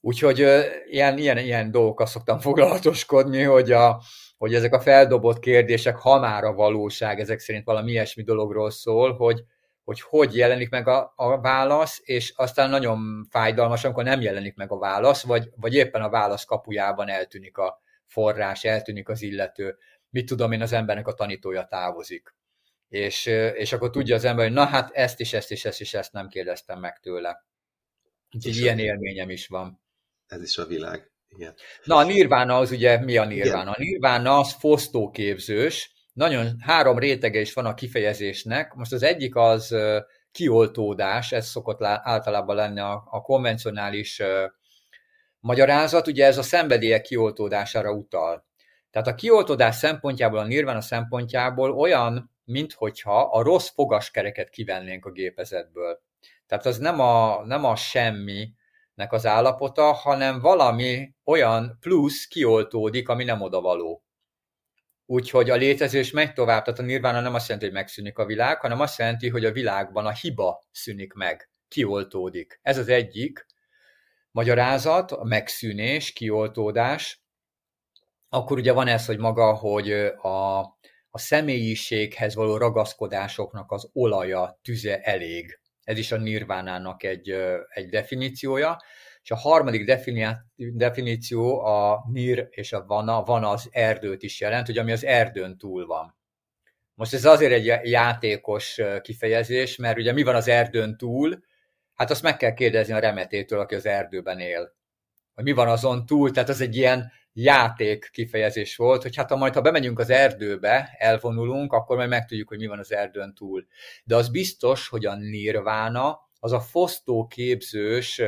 Úgyhogy ilyen, ilyen, ilyen dolgokkal szoktam foglalatoskodni, hogy, a, hogy ezek a feldobott kérdések, ha már a valóság ezek szerint valami ilyesmi dologról szól, hogy, hogy hogy jelenik meg a, a válasz, és aztán nagyon fájdalmas, amikor nem jelenik meg a válasz, vagy, vagy éppen a válasz kapujában eltűnik a forrás, eltűnik az illető. Mit tudom én, az embernek a tanítója távozik. És, és akkor tudja az ember, hogy na hát ezt is, ezt is, ezt is, ezt nem kérdeztem meg tőle. Úgyhogy ilyen élményem is van. Ez is a világ. Igen. Na, a nirvána az ugye mi a nirvána? A nirvána az fosztóképzős, nagyon három rétege is van a kifejezésnek. Most az egyik az kioltódás, ez szokott általában lenni a, a konvencionális magyarázat, ugye ez a szenvedélyek kioltódására utal. Tehát a kioltódás szempontjából, a nirvana szempontjából olyan, minthogyha a rossz fogaskereket kivennénk a gépezetből. Tehát az nem a, nem a semminek az állapota, hanem valami olyan plusz kioltódik, ami nem odavaló. Úgyhogy a létezés megy tovább, tehát a nirvána nem azt jelenti, hogy megszűnik a világ, hanem azt jelenti, hogy a világban a hiba szűnik meg, kioltódik. Ez az egyik magyarázat, a megszűnés, kioltódás. Akkor ugye van ez, hogy maga, hogy a, a személyiséghez való ragaszkodásoknak az olaja, tüze elég. Ez is a nirvánának egy, egy definíciója. És a harmadik definíció a nir és a vana, vana az erdőt is jelent, hogy ami az erdőn túl van. Most ez azért egy játékos kifejezés, mert ugye mi van az erdőn túl, hát azt meg kell kérdezni a remetétől, aki az erdőben él. Hogy mi van azon túl, tehát az egy ilyen játék kifejezés volt, hogy hát ha majd ha bemegyünk az erdőbe, elvonulunk, akkor majd megtudjuk, hogy mi van az erdőn túl. De az biztos, hogy a nirvána, az a fosztó képzős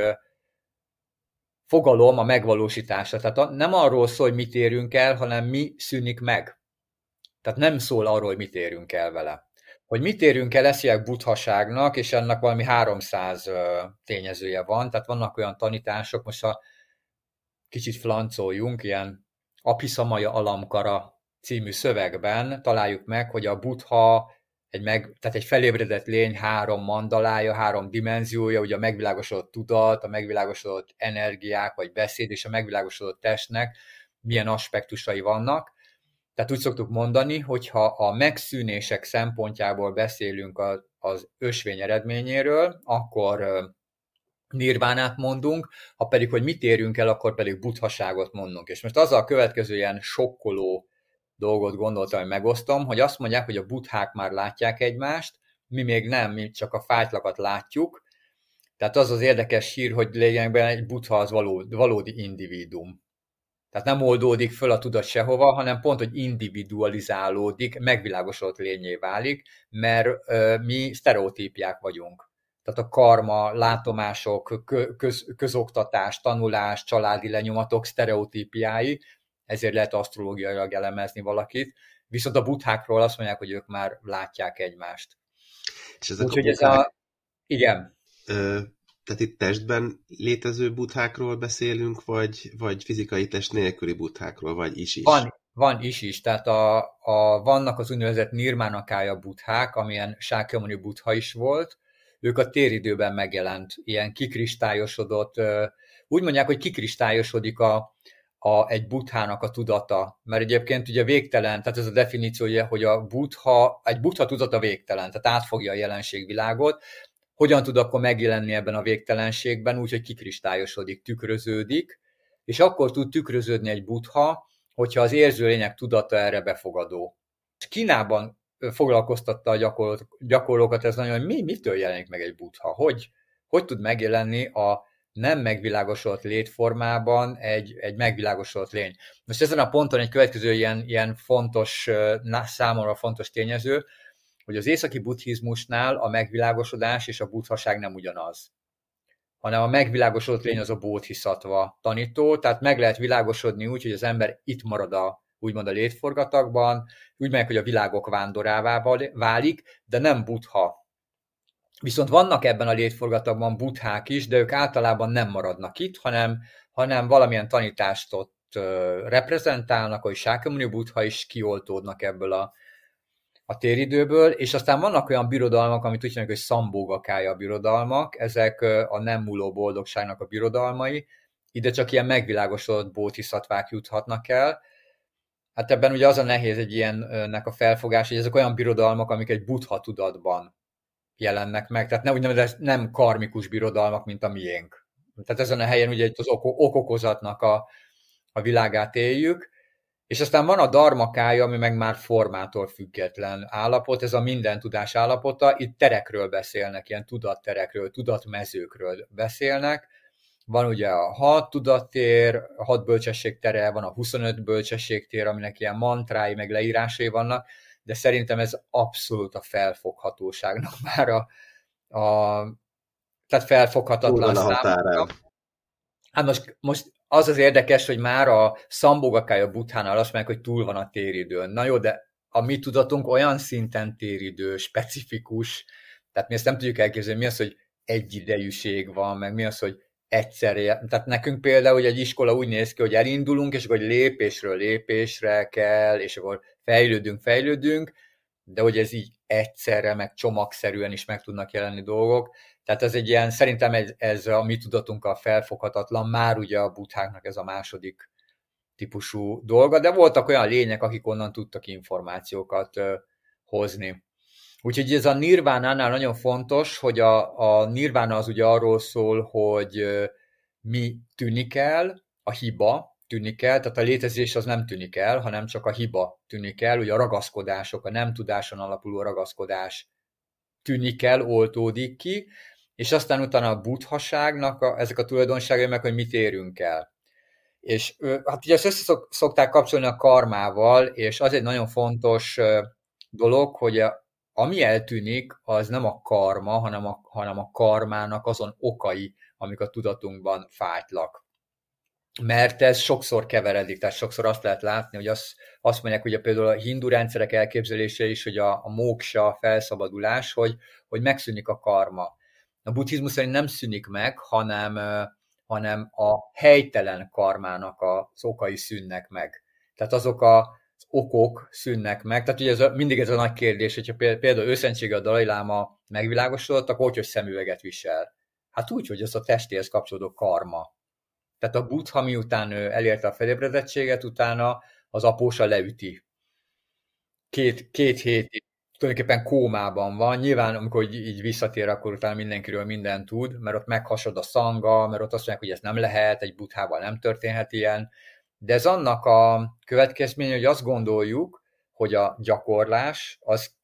fogalom a megvalósítása. Tehát nem arról szól, hogy mit érünk el, hanem mi szűnik meg. Tehát nem szól arról, hogy mit érünk el vele. Hogy mit érünk el, esziek buthaságnak, és ennek valami 300 tényezője van, tehát vannak olyan tanítások, most ha kicsit flancoljunk, ilyen Apiszamaja Alamkara című szövegben találjuk meg, hogy a buddha egy, meg, tehát egy felébredett lény három mandalája, három dimenziója, ugye a megvilágosodott tudat, a megvilágosodott energiák vagy beszéd és a megvilágosodott testnek milyen aspektusai vannak. Tehát úgy szoktuk mondani, hogy ha a megszűnések szempontjából beszélünk az ösvény eredményéről, akkor nirvánát mondunk, ha pedig, hogy mit érünk el, akkor pedig buthaságot mondunk. És most azzal a következő ilyen sokkoló dolgot gondoltam, hogy megosztom, hogy azt mondják, hogy a buthák már látják egymást, mi még nem, mi csak a fájtlakat látjuk. Tehát az az érdekes hír, hogy lényegben egy butha az valódi individuum. Tehát nem oldódik föl a tudat sehova, hanem pont, hogy individualizálódik, megvilágosodott lényé válik, mert ö, mi sztereotípiák vagyunk. Tehát a karma, látomások, köz, közoktatás, tanulás, családi lenyomatok sztereotípiái, ezért lehet asztrológiailag elemezni valakit. Viszont a buthákról azt mondják, hogy ők már látják egymást. És ezek Úgyhogy a buthák, ez a... Igen. Ö, tehát itt testben létező buthákról beszélünk, vagy, vagy fizikai test nélküli buthákról, vagy is is? Van, van is is, tehát a, a, vannak az úgynevezett nirmánakája buthák, amilyen Sákyamuni butha is volt, ők a téridőben megjelent, ilyen kikristályosodott, úgy mondják, hogy kikristályosodik a, a, egy buthának a tudata, mert egyébként ugye végtelen, tehát ez a definíciója, hogy a butha, egy butha tudata végtelen, tehát átfogja a jelenségvilágot, hogyan tud akkor megjelenni ebben a végtelenségben, úgyhogy kikristályosodik, tükröződik, és akkor tud tükröződni egy butha, hogyha az érző lények tudata erre befogadó. És Kínában foglalkoztatta a gyakorlók, gyakorlókat ez nagyon, hogy mi, mitől jelenik meg egy butha, hogy, hogy tud megjelenni a nem megvilágosodott létformában egy, egy megvilágosodott lény. Most ezen a ponton egy következő ilyen, ilyen fontos, számomra fontos tényező, hogy az északi buddhizmusnál a megvilágosodás és a buddhaság nem ugyanaz hanem a megvilágosodott lény az a bódhiszatva tanító, tehát meg lehet világosodni úgy, hogy az ember itt marad a, úgymond a létforgatagban, úgy meg, hogy a világok vándorává válik, de nem buddha. Viszont vannak ebben a létforgatagban buddhák is, de ők általában nem maradnak itt, hanem, hanem valamilyen tanítást ott reprezentálnak, hogy Sákamuni buddha is kioltódnak ebből a a téridőből, és aztán vannak olyan birodalmak, amit úgy hívnak, hogy szambógakája birodalmak, ezek a nem múló boldogságnak a birodalmai, ide csak ilyen megvilágosodott bótiszatvák juthatnak el. Hát ebben ugye az a nehéz egy ilyennek a felfogás, hogy ezek olyan birodalmak, amik egy buddha tudatban jelennek meg, tehát nem, úgynevezett nem karmikus birodalmak, mint a miénk. Tehát ezen a helyen ugye az okokozatnak a, a világát éljük, és aztán van a darmakája, ami meg már formától független állapot, ez a minden tudás állapota, itt terekről beszélnek, ilyen tudatterekről, tudatmezőkről beszélnek. Van ugye a hat tudattér, a hat bölcsességtere, van a 25 bölcsességtér, aminek ilyen mantrái, meg leírásai vannak, de szerintem ez abszolút a felfoghatóságnak már a, a tehát felfoghatatlan számára. Hát most, most az az érdekes, hogy már a Szambogakája Buthánál azt mondják, hogy túl van a téridőn. Na jó, de a mi tudatunk olyan szinten téridő, specifikus, tehát mi ezt nem tudjuk elképzelni, mi az, hogy egyidejűség van, meg mi az, hogy egyszerre. Tehát nekünk például hogy egy iskola úgy néz ki, hogy elindulunk, és akkor lépésről lépésre kell, és akkor fejlődünk, fejlődünk, de hogy ez így egyszerre, meg csomagszerűen is meg tudnak jelenni dolgok. Tehát ez egy ilyen, szerintem ez, ez a mi tudatunkkal felfoghatatlan, már ugye a butháknak ez a második típusú dolga, de voltak olyan lények, akik onnan tudtak információkat ö, hozni. Úgyhogy ez a nirvánánál nagyon fontos, hogy a, a nirvána az ugye arról szól, hogy ö, mi tűnik el, a hiba tűnik el, tehát a létezés az nem tűnik el, hanem csak a hiba tűnik el, ugye a ragaszkodások, a nem tudáson alapuló ragaszkodás tűnik el, oltódik ki, és aztán utána a buddhaságnak a, ezek a tulajdonságai meg, hogy mit érünk el. És hát ugye ezt össze szokták kapcsolni a karmával, és az egy nagyon fontos dolog, hogy a, ami eltűnik, az nem a karma, hanem a, hanem a karmának azon okai, amik a tudatunkban fájtlak. Mert ez sokszor keveredik, tehát sokszor azt lehet látni, hogy azt, azt mondják, hogy a, például a hindu rendszerek elképzelése is, hogy a, a móksa, a felszabadulás, hogy, hogy megszűnik a karma a buddhizmus szerint nem szűnik meg, hanem, hanem a helytelen karmának az okai szűnnek meg. Tehát azok a az okok szűnnek meg. Tehát ugye ez a, mindig ez a nagy kérdés, hogyha például őszentsége a Dalai Láma megvilágosodott, akkor hogy, hogy szemüveget visel? Hát úgy, hogy az a testéhez kapcsolódó karma. Tehát a buddha miután ő elérte a felébredettséget, utána az apósa leüti két, két hétig tulajdonképpen kómában van. Nyilván, amikor így, visszatér, akkor utána mindenkiről mindent tud, mert ott meghasad a szanga, mert ott azt mondják, hogy ez nem lehet, egy buthával nem történhet ilyen. De ez annak a következménye, hogy azt gondoljuk, hogy a gyakorlás az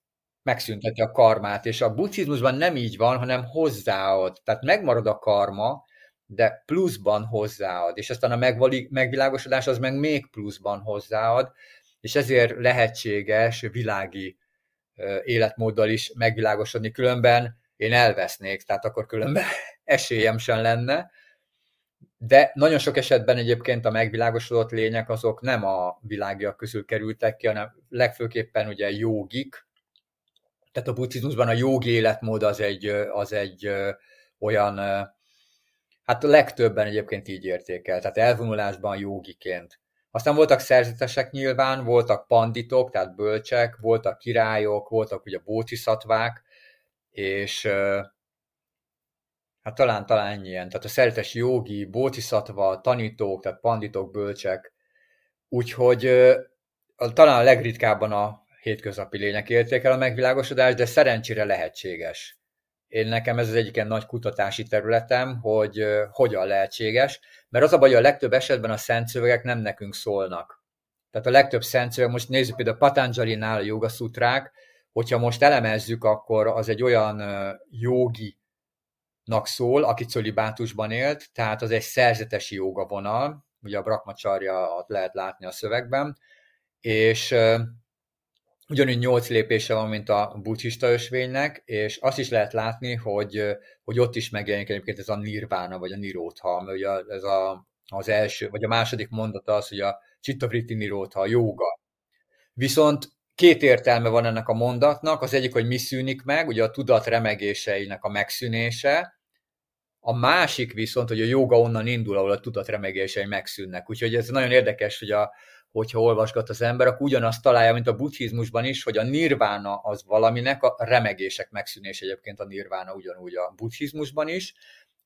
megszünteti a karmát, és a buddhizmusban nem így van, hanem hozzáad. Tehát megmarad a karma, de pluszban hozzáad, és aztán a megvilágosodás az meg még pluszban hozzáad, és ezért lehetséges világi életmóddal is megvilágosodni, különben én elvesznék, tehát akkor különben esélyem sem lenne. De nagyon sok esetben egyébként a megvilágosodott lények azok nem a világiak közül kerültek ki, hanem legfőképpen ugye jogik. Tehát a buddhizmusban a jogi életmód az egy, az egy olyan, hát legtöbben egyébként így értékel, tehát elvonulásban jogiként. Aztán voltak szerzetesek nyilván, voltak panditok, tehát bölcsek, voltak királyok, voltak ugye bócsiszhatvák, és hát talán, talán ennyien. Tehát a szerzetes jogi, bócsiszhatva, tanítók, tehát panditok, bölcsek. Úgyhogy talán a legritkábban a hétköznapi lények érték el a megvilágosodást, de szerencsére lehetséges. Én nekem ez az egyik ilyen nagy kutatási területem, hogy hogyan lehetséges, mert az a baj, hogy a legtöbb esetben a szent szövegek nem nekünk szólnak. Tehát a legtöbb szent szöveg, most nézzük például Patanjali-nál a joga szutrák, hogyha most elemezzük, akkor az egy olyan jogi szól, aki cölibátusban élt, tehát az egy szerzetesi joga vonal, ugye a Brahmacharya lehet látni a szövegben, és ugyanúgy nyolc lépése van, mint a buddhista ösvénynek, és azt is lehet látni, hogy, hogy ott is megjelenik egyébként ez a nirvána, vagy a nirótha, mert ugye ez a, az első, vagy a második mondata az, hogy a Chittavriti nirótha, a jóga. Viszont két értelme van ennek a mondatnak, az egyik, hogy mi szűnik meg, ugye a tudat remegéseinek a megszűnése, a másik viszont, hogy a joga onnan indul, ahol a tudat remegései megszűnnek. Úgyhogy ez nagyon érdekes, hogy a, hogyha olvasgat az ember, akkor ugyanazt találja, mint a buddhizmusban is, hogy a nirvána az valaminek, a remegések megszűnés egyébként a nirvána ugyanúgy a buddhizmusban is,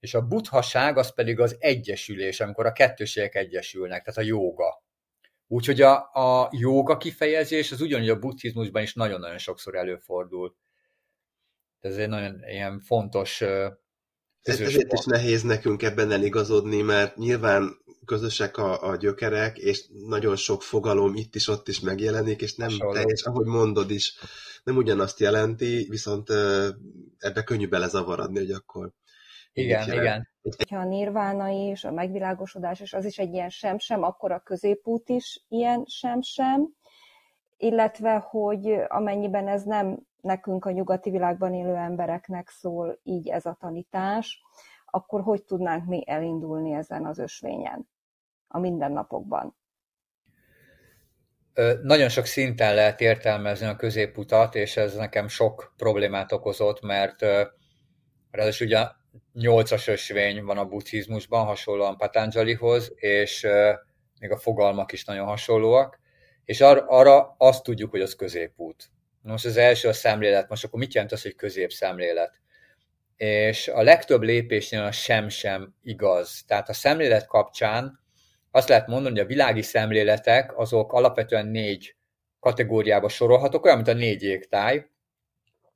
és a buddhaság az pedig az egyesülés, amikor a kettőségek egyesülnek, tehát a jóga. Úgyhogy a, a jóga kifejezés az ugyanúgy a buddhizmusban is nagyon-nagyon sokszor előfordul. Ez egy nagyon ilyen fontos ez, ezért is nehéz nekünk ebben eligazodni, mert nyilván közösek a, a gyökerek, és nagyon sok fogalom itt is, ott is megjelenik, és nem Hasonló. teljes, ahogy mondod is, nem ugyanazt jelenti, viszont ebbe könnyű belezavaradni, hogy akkor igen, igen. Ha a nirvána is, a megvilágosodás is, az is egy ilyen sem-sem, akkor a középút is ilyen sem-sem, illetve, hogy amennyiben ez nem nekünk a nyugati világban élő embereknek szól így ez a tanítás, akkor hogy tudnánk mi elindulni ezen az ösvényen a mindennapokban? Nagyon sok szinten lehet értelmezni a középutat, és ez nekem sok problémát okozott, mert ráadásul ugye nyolcas ösvény van a buddhizmusban, hasonlóan Patanjalihoz, és még a fogalmak is nagyon hasonlóak, és ar- arra azt tudjuk, hogy az középút. Most az első a szemlélet, most akkor mit jelent az, hogy középszemlélet? És a legtöbb lépésnél a sem-sem igaz. Tehát a szemlélet kapcsán azt lehet mondani, hogy a világi szemléletek azok alapvetően négy kategóriába sorolhatók, olyan, mint a négy égtáj.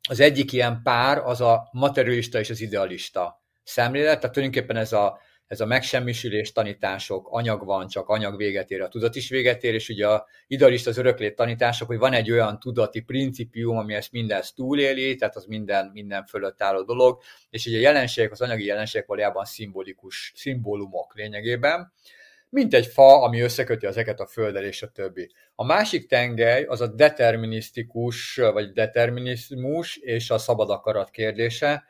Az egyik ilyen pár az a materialista és az idealista szemlélet, tehát tulajdonképpen ez a ez a megsemmisülés tanítások, anyag van, csak anyag véget ér, a tudat is véget ér, és ugye a idealista az öröklét tanítások, hogy van egy olyan tudati principium, ami ezt mindezt túléli, tehát az minden, minden fölött álló dolog, és ugye a jelenségek, az anyagi jelenségek valójában szimbolikus, szimbólumok lényegében, mint egy fa, ami összeköti ezeket a földdel és a többi. A másik tengely az a determinisztikus, vagy determinizmus és a szabad akarat kérdése,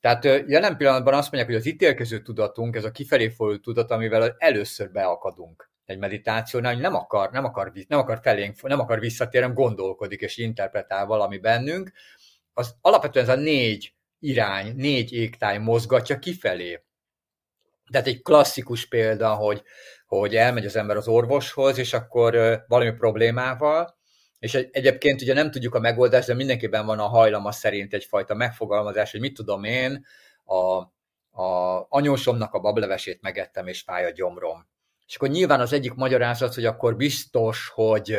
tehát jelen pillanatban azt mondják, hogy az ítélkező tudatunk, ez a kifelé forduló tudat, amivel először beakadunk egy meditációnál, hogy nem akar, nem akar, nem akar felénk, nem akar visszatérni, gondolkodik és interpretál valami bennünk, az alapvetően ez a négy irány, négy égtáj mozgatja kifelé. Tehát egy klasszikus példa, hogy, hogy elmegy az ember az orvoshoz, és akkor valami problémával, és egyébként ugye nem tudjuk a megoldást, de mindenkiben van a hajlama szerint egyfajta megfogalmazás, hogy mit tudom én, a, a anyósomnak a bablevesét megettem, és fáj a gyomrom. És akkor nyilván az egyik magyarázat, hogy akkor biztos, hogy,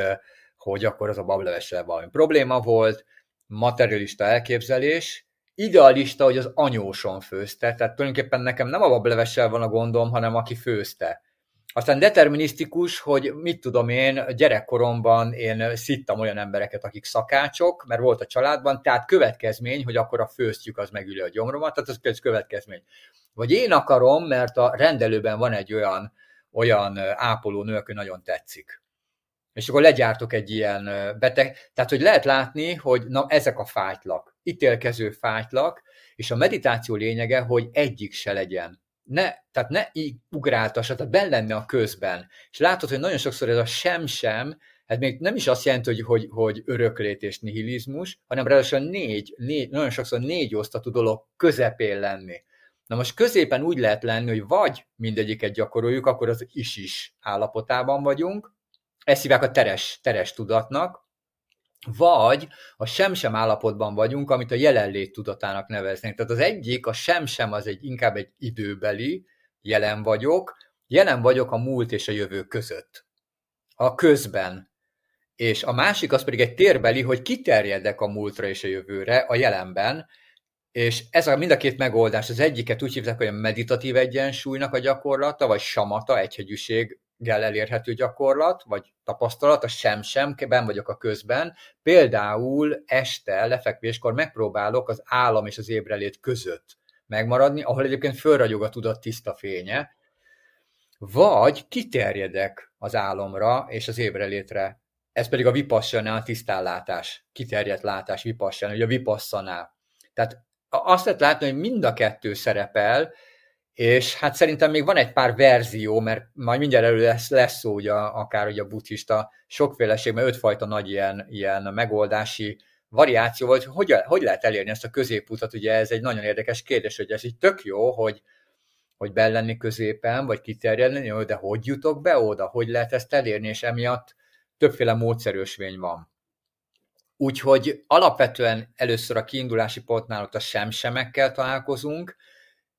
hogy akkor az a bablevessel valami probléma volt, materialista elképzelés, idealista, hogy az anyóson főzte, tehát tulajdonképpen nekem nem a bablevessel van a gondom, hanem aki főzte. Aztán determinisztikus, hogy mit tudom én, gyerekkoromban én szittam olyan embereket, akik szakácsok, mert volt a családban, tehát következmény, hogy akkor a főztjük az megüli a gyomromat, tehát ez következmény. Vagy én akarom, mert a rendelőben van egy olyan, olyan ápolónő, aki nagyon tetszik. És akkor legyártok egy ilyen beteg. Tehát, hogy lehet látni, hogy na, ezek a fájtlak, ítélkező fájtlak, és a meditáció lényege, hogy egyik se legyen ne, tehát ne így ugráltassa, tehát benn lenne a közben. És látod, hogy nagyon sokszor ez a sem-sem, hát még nem is azt jelenti, hogy, hogy, hogy öröklét és nihilizmus, hanem ráadásul négy, négy, nagyon sokszor négy osztatú dolog közepén lenni. Na most középen úgy lehet lenni, hogy vagy mindegyiket gyakoroljuk, akkor az is-is állapotában vagyunk, ezt hívják a teres, teres tudatnak, vagy a sem-sem állapotban vagyunk, amit a jelenlét tudatának neveznénk. Tehát az egyik, a sem-sem az egy inkább egy időbeli, jelen vagyok, jelen vagyok a múlt és a jövő között. A közben. És a másik az pedig egy térbeli, hogy kiterjedek a múltra és a jövőre, a jelenben, és ez a mind a két megoldás, az egyiket úgy hívják, hogy a meditatív egyensúlynak a gyakorlata, vagy samata, egyhegyűség elérhető gyakorlat, vagy tapasztalat, a sem-sem, ben vagyok a közben. Például este, lefekvéskor megpróbálok az állam és az ébrelét között megmaradni, ahol egyébként fölragyog a tudat tiszta fénye, vagy kiterjedek az álomra és az ébrelétre. Ez pedig a vipassana, tisztállátás, kiterjedt látás, vipassana, vagy a vipassana. Tehát azt lehet látni, hogy mind a kettő szerepel, és hát szerintem még van egy pár verzió, mert majd mindjárt elő lesz, lesz szó ugye, akár ugye a buddhista sokféleség, mert ötfajta nagy ilyen, ilyen megoldási variáció volt, hogy, hogy lehet elérni ezt a középutat, ugye ez egy nagyon érdekes kérdés, hogy ez így tök jó, hogy, hogy lenni középen, vagy kiterjedni, de hogy jutok be oda, hogy lehet ezt elérni, és emiatt többféle módszerősvény van. Úgyhogy alapvetően először a kiindulási pontnál ott a semsemekkel találkozunk,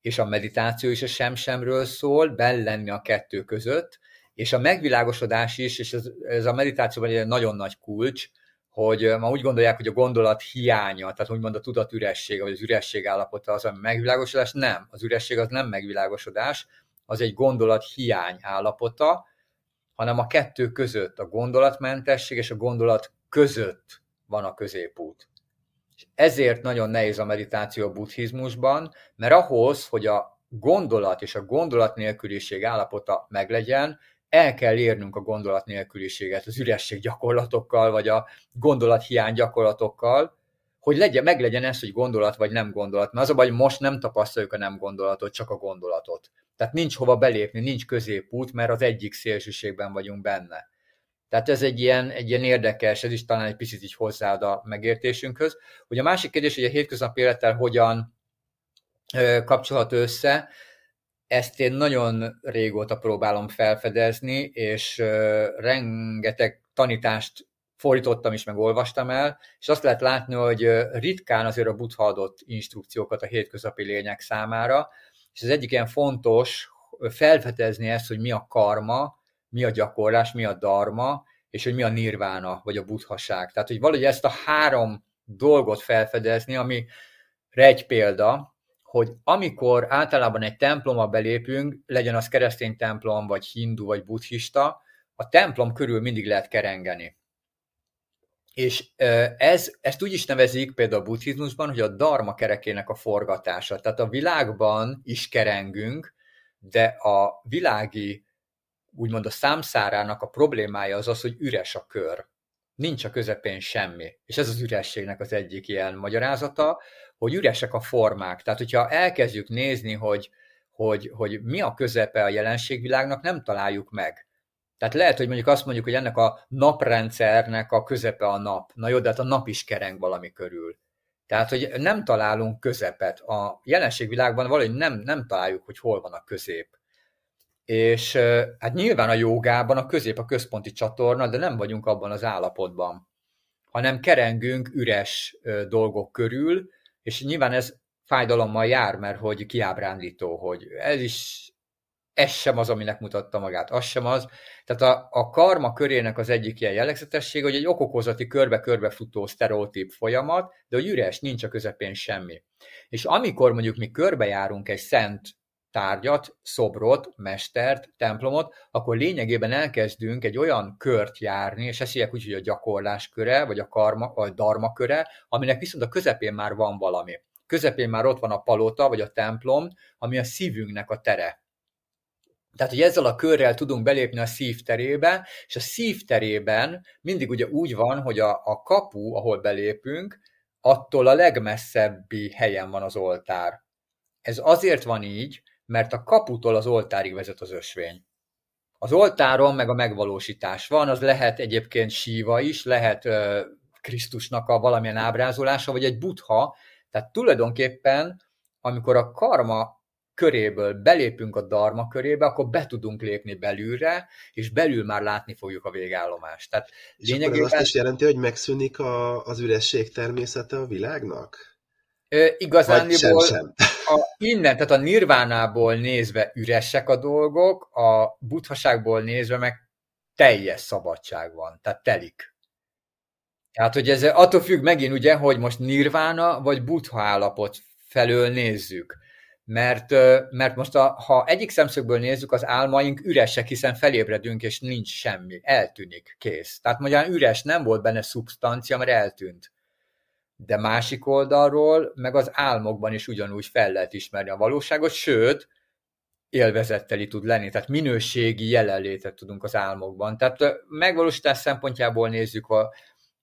és a meditáció is a sem-semről szól, benn lenni a kettő között, és a megvilágosodás is, és ez, ez a meditációban egy nagyon nagy kulcs, hogy ma úgy gondolják, hogy a gondolat hiánya, tehát úgymond a tudat üressége, vagy az üresség állapota az a megvilágosodás, nem. Az üresség az nem megvilágosodás, az egy gondolat hiány állapota, hanem a kettő között, a gondolatmentesség és a gondolat között van a középút. És ezért nagyon nehéz a meditáció a buddhizmusban, mert ahhoz, hogy a gondolat és a gondolat nélküliség állapota meglegyen, el kell érnünk a gondolat nélküliséget az üresség gyakorlatokkal, vagy a gondolathiány gyakorlatokkal, hogy legyen, meglegyen ez, hogy gondolat vagy nem gondolat. Mert az a baj, hogy most nem tapasztaljuk a nem gondolatot, csak a gondolatot. Tehát nincs hova belépni, nincs középút, mert az egyik szélsőségben vagyunk benne. Tehát ez egy ilyen, egy ilyen érdekes, ez is talán egy picit így hozzáad a megértésünkhöz. Hogy a másik kérdés, hogy a hétköznapi élettel hogyan kapcsolható össze, ezt én nagyon régóta próbálom felfedezni, és rengeteg tanítást fordítottam is, meg olvastam el, és azt lehet látni, hogy ritkán azért a buddha adott instrukciókat a hétköznapi lények számára, és az egyik ilyen fontos felfedezni ezt, hogy mi a karma, mi a gyakorlás, mi a dharma, és hogy mi a nirvána, vagy a buddhaság. Tehát, hogy valahogy ezt a három dolgot felfedezni, ami egy példa, hogy amikor általában egy templomba belépünk, legyen az keresztény templom, vagy hindu, vagy buddhista, a templom körül mindig lehet kerengeni. És ez, ezt úgy is nevezik például a buddhizmusban, hogy a dharma kerekének a forgatása. Tehát a világban is kerengünk, de a világi úgymond a számszárának a problémája az az, hogy üres a kör. Nincs a közepén semmi. És ez az ürességnek az egyik ilyen magyarázata, hogy üresek a formák. Tehát, hogyha elkezdjük nézni, hogy, hogy, hogy mi a közepe a jelenségvilágnak, nem találjuk meg. Tehát lehet, hogy mondjuk azt mondjuk, hogy ennek a naprendszernek a közepe a nap. Na jó, de hát a nap is kereng valami körül. Tehát, hogy nem találunk közepet. A jelenségvilágban valahogy nem, nem találjuk, hogy hol van a közép. És hát nyilván a jogában a közép a központi csatorna, de nem vagyunk abban az állapotban, hanem kerengünk üres dolgok körül, és nyilván ez fájdalommal jár, mert hogy kiábrándító, hogy ez is ez sem az, aminek mutatta magát, az sem az. Tehát a, a karma körének az egyik ilyen jellegzetessége, hogy egy okokozati körbe-körbe futó sztereotíp folyamat, de hogy üres, nincs a közepén semmi. És amikor mondjuk mi körbejárunk egy szent tárgyat, szobrot, mestert, templomot, akkor lényegében elkezdünk egy olyan kört járni, és ezt úgy, hogy a gyakorlás köre, vagy a karma, vagy darma köre, aminek viszont a közepén már van valami. Közepén már ott van a palota, vagy a templom, ami a szívünknek a tere. Tehát, hogy ezzel a körrel tudunk belépni a szív terébe, és a szív terében mindig ugye úgy van, hogy a, a kapu, ahol belépünk, attól a legmesszebbi helyen van az oltár. Ez azért van így, mert a kaputól az oltárig vezet az ösvény. Az oltáron meg a megvalósítás van, az lehet egyébként síva is, lehet ö, Krisztusnak a valamilyen ábrázolása, vagy egy butha, tehát tulajdonképpen, amikor a karma köréből belépünk a darma körébe, akkor be tudunk lépni belülre, és belül már látni fogjuk a végállomást. Tehát és lényegében... akkor azt is jelenti, hogy megszűnik a, az üresség természete a világnak? Igazániból sem, sem. A, innen, tehát a nirvánából nézve üresek a dolgok, a buthaságból nézve meg teljes szabadság van, tehát telik. Tehát, hogy ez attól függ megint ugye, hogy most nirvána vagy butha állapot felől nézzük. Mert, mert most a, ha egyik szemszögből nézzük, az álmaink üresek, hiszen felébredünk, és nincs semmi, eltűnik, kész. Tehát magyarán üres, nem volt benne szubstancia, mert eltűnt de másik oldalról meg az álmokban is ugyanúgy fel lehet ismerni a valóságot, sőt, élvezetteli tud lenni, tehát minőségi jelenlétet tudunk az álmokban. Tehát megvalósítás szempontjából nézzük, ha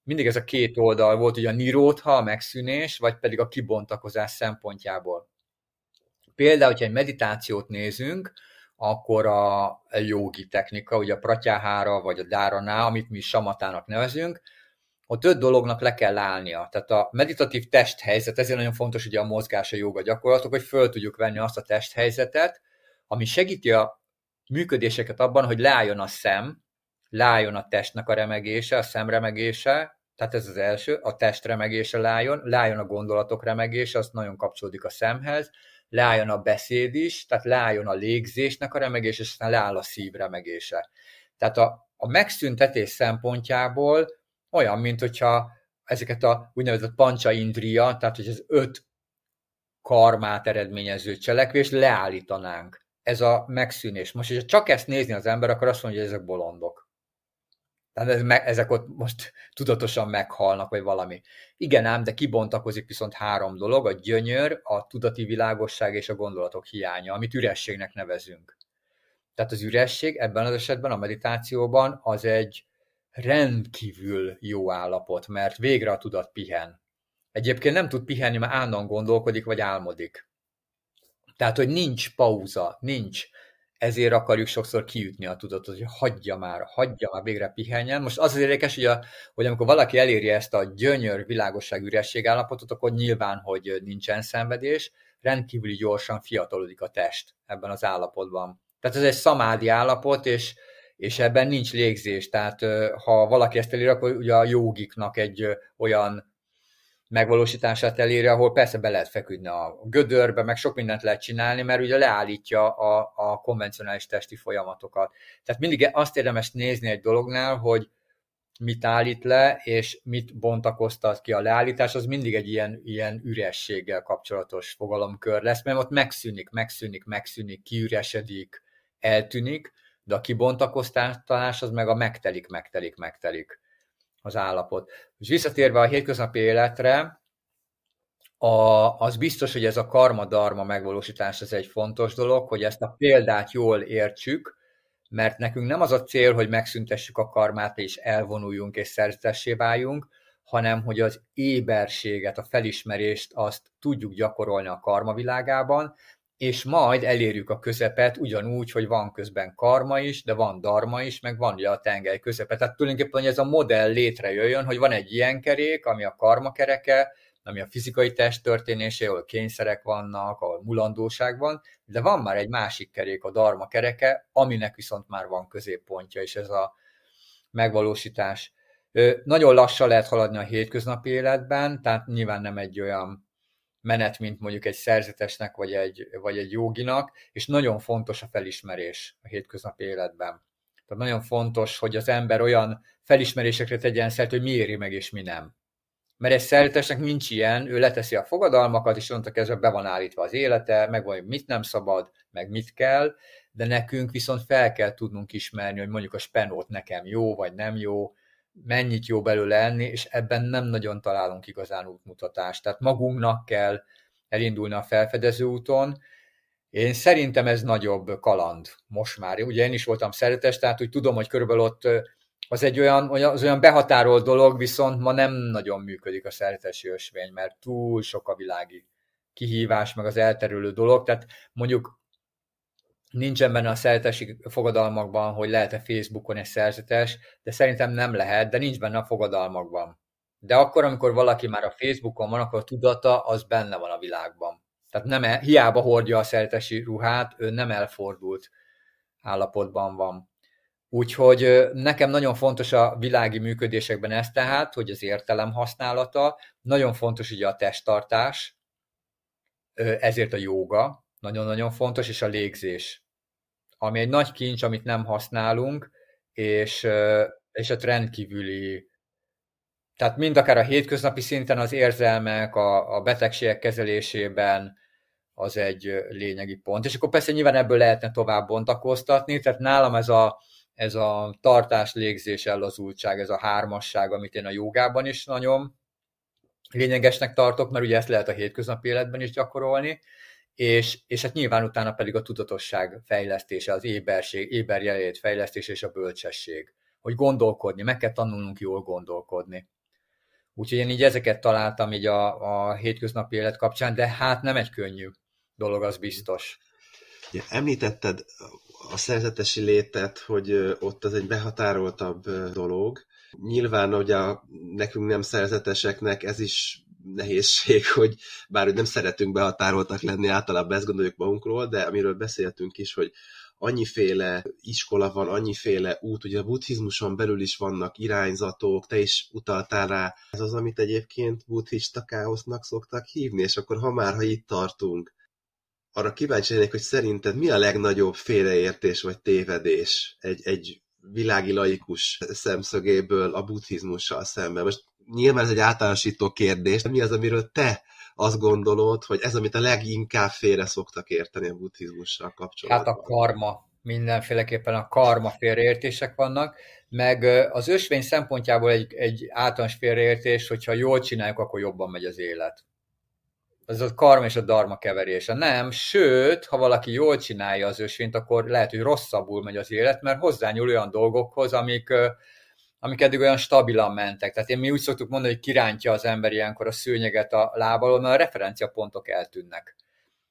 mindig ez a két oldal volt, ugye a nirótha, a megszűnés, vagy pedig a kibontakozás szempontjából. Például, hogyha egy meditációt nézünk, akkor a jogi technika, ugye a pratyáhára vagy a dáraná, amit mi samatának nevezünk, ott öt dolognak le kell állnia. Tehát a meditatív testhelyzet, ezért nagyon fontos ugye a mozgás, a joga gyakorlatok, hogy föl tudjuk venni azt a testhelyzetet, ami segíti a működéseket abban, hogy leálljon a szem, leálljon a testnek a remegése, a szem remegése, tehát ez az első, a test remegése leálljon, leálljon a gondolatok remegése, az nagyon kapcsolódik a szemhez, leálljon a beszéd is, tehát leálljon a légzésnek a remegése, és aztán leáll a szív remegése. Tehát a, a megszüntetés szempontjából olyan, mint hogyha ezeket a úgynevezett pancsa indria, tehát hogy az öt karmát eredményező cselekvés leállítanánk. Ez a megszűnés. Most, hogyha csak ezt nézni az ember, akkor azt mondja, hogy ezek bolondok. Tehát ezek ott most tudatosan meghalnak, vagy valami. Igen ám, de kibontakozik viszont három dolog, a gyönyör, a tudati világosság és a gondolatok hiánya, amit ürességnek nevezünk. Tehát az üresség ebben az esetben a meditációban az egy rendkívül jó állapot, mert végre a tudat pihen. Egyébként nem tud pihenni, mert állandóan gondolkodik, vagy álmodik. Tehát, hogy nincs pauza, nincs. Ezért akarjuk sokszor kiütni a tudatot, hogy hagyja már, hagyja már, végre pihenjen. Most az az érdekes, hogy, a, hogy amikor valaki eléri ezt a gyönyör világosság üresség állapotot, akkor nyilván, hogy nincsen szenvedés, rendkívüli gyorsan fiatalodik a test ebben az állapotban. Tehát ez egy szamádi állapot, és és ebben nincs légzés, tehát ha valaki ezt elér, akkor ugye a jogiknak egy olyan megvalósítását eléri, ahol persze be lehet feküdni a gödörbe, meg sok mindent lehet csinálni, mert ugye leállítja a, a konvencionális testi folyamatokat. Tehát mindig azt érdemes nézni egy dolognál, hogy mit állít le, és mit bontakoztat ki a leállítás, az mindig egy ilyen, ilyen ürességgel kapcsolatos fogalomkör lesz, mert ott megszűnik, megszűnik, megszűnik, kiüresedik, eltűnik, de a kibontakoztatás az meg a megtelik, megtelik, megtelik az állapot. És visszatérve a hétköznapi életre, a, az biztos, hogy ez a karma-darma megvalósítás ez egy fontos dolog, hogy ezt a példát jól értsük, mert nekünk nem az a cél, hogy megszüntessük a karmát és elvonuljunk és szerzetessé váljunk, hanem hogy az éberséget, a felismerést azt tudjuk gyakorolni a karma világában, és majd elérjük a közepet ugyanúgy, hogy van közben karma is, de van darma is, meg van ugye a tengely közepe. Tehát tulajdonképpen, hogy ez a modell létrejöjjön, hogy van egy ilyen kerék, ami a karma kereke, ami a fizikai test történésé, ahol kényszerek vannak, ahol mulandóság van, de van már egy másik kerék, a darma kereke, aminek viszont már van középpontja, és ez a megvalósítás. Nagyon lassan lehet haladni a hétköznapi életben, tehát nyilván nem egy olyan menet, mint mondjuk egy szerzetesnek, vagy egy, vagy egy joginak, és nagyon fontos a felismerés a hétköznapi életben. Tehát nagyon fontos, hogy az ember olyan felismerésekre tegyen szert, hogy mi éri meg és mi nem. Mert egy szerzetesnek nincs ilyen, ő leteszi a fogadalmakat, és onnantól kezdve be van állítva az élete, meg vagy mit nem szabad, meg mit kell, de nekünk viszont fel kell tudnunk ismerni, hogy mondjuk a spenót nekem jó, vagy nem jó, mennyit jó belőle enni, és ebben nem nagyon találunk igazán útmutatást. Tehát magunknak kell elindulni a felfedező úton. Én szerintem ez nagyobb kaland most már. Ugye én is voltam szeretes, tehát úgy tudom, hogy körülbelül ott az egy olyan, az olyan behatárolt dolog, viszont ma nem nagyon működik a szeretesi ösvény, mert túl sok a világi kihívás, meg az elterülő dolog. Tehát mondjuk nincsen benne a szerzetesi fogadalmakban, hogy lehet-e Facebookon egy szerzetes, de szerintem nem lehet, de nincs benne a fogadalmakban. De akkor, amikor valaki már a Facebookon van, akkor a tudata az benne van a világban. Tehát nem, el, hiába hordja a szerzetesi ruhát, ő nem elfordult állapotban van. Úgyhogy nekem nagyon fontos a világi működésekben ez tehát, hogy az értelem használata, nagyon fontos ugye a testtartás, ezért a jóga, nagyon-nagyon fontos, és a légzés, ami egy nagy kincs, amit nem használunk, és, és a rendkívüli, tehát mind akár a hétköznapi szinten az érzelmek, a, a betegségek kezelésében, az egy lényegi pont. És akkor persze nyilván ebből lehetne tovább bontakoztatni, tehát nálam ez a, ez a tartás, légzés, ellazultság, ez a hármasság, amit én a jogában is nagyon lényegesnek tartok, mert ugye ezt lehet a hétköznapi életben is gyakorolni, és, és hát nyilván utána pedig a tudatosság fejlesztése, az éberség, éberjelét fejlesztése és a bölcsesség. Hogy gondolkodni, meg kell tanulnunk jól gondolkodni. Úgyhogy én így ezeket találtam így a, a hétköznapi élet kapcsán, de hát nem egy könnyű dolog, az biztos. Ja, említetted a szerzetesi létet, hogy ott az egy behatároltabb dolog. Nyilván, hogy a, nekünk nem szerzeteseknek ez is nehézség, hogy bár hogy nem szeretünk behatároltak lenni, általában ezt gondoljuk magunkról, de amiről beszéltünk is, hogy annyiféle iskola van, annyiféle út, ugye a buddhizmuson belül is vannak irányzatok, te is utaltál rá, ez az, amit egyébként buddhista káosznak szoktak hívni, és akkor ha már, ha itt tartunk, arra kíváncsi lennék, hogy szerinted mi a legnagyobb félreértés vagy tévedés egy, egy világi laikus szemszögéből a buddhizmussal szemben? Most nyilván ez egy általánosító kérdés, mi az, amiről te azt gondolod, hogy ez, amit a leginkább félre szoktak érteni a buddhizmussal kapcsolatban? Hát a karma. Mindenféleképpen a karma félreértések vannak, meg az ösvény szempontjából egy, egy általános félreértés, hogyha jól csináljuk, akkor jobban megy az élet. Ez a karma és a dharma keverése. Nem, sőt, ha valaki jól csinálja az ösvényt, akkor lehet, hogy rosszabbul megy az élet, mert hozzányúl olyan dolgokhoz, amik, amik eddig olyan stabilan mentek. Tehát én mi úgy szoktuk mondani, hogy kirántja az ember ilyenkor a szőnyeget a lábalon, mert a referenciapontok eltűnnek.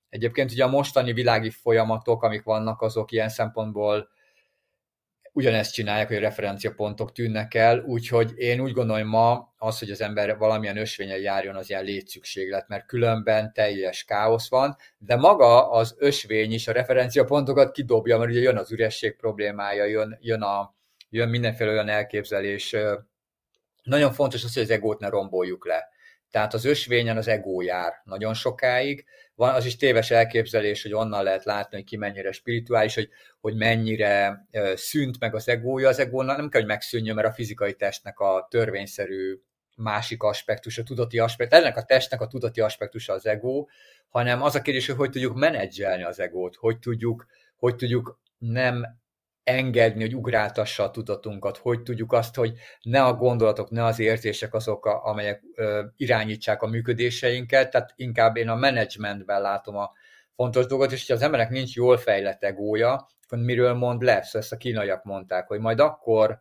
Egyébként ugye a mostani világi folyamatok, amik vannak, azok ilyen szempontból ugyanezt csinálják, hogy a referenciapontok tűnnek el, úgyhogy én úgy gondolom ma az, hogy az ember valamilyen ösvényen járjon, az ilyen létszükséglet, mert különben teljes káosz van, de maga az ösvény is a referenciapontokat kidobja, mert ugye jön az üresség problémája, jön, jön, a, jön mindenféle olyan elképzelés. Nagyon fontos az, hogy az egót ne romboljuk le. Tehát az ösvényen az ego jár nagyon sokáig, van az is téves elképzelés, hogy onnan lehet látni, hogy ki mennyire spirituális, hogy, hogy mennyire szűnt meg az egója. Az egónak nem kell, hogy megszűnjön, mert a fizikai testnek a törvényszerű másik aspektus, a tudati aspektus, ennek a testnek a tudati aspektusa az ego, hanem az a kérdés, hogy hogy tudjuk menedzselni az egót, hogy tudjuk, hogy tudjuk nem engedni, hogy ugráltassa a tudatunkat, hogy tudjuk azt, hogy ne a gondolatok, ne az érzések azok, amelyek ö, irányítsák a működéseinket, tehát inkább én a menedzsmentben látom a fontos dolgot, és hogyha az emberek nincs jól fejlett egója, akkor miről mond le? Szóval ezt a kínaiak mondták, hogy majd akkor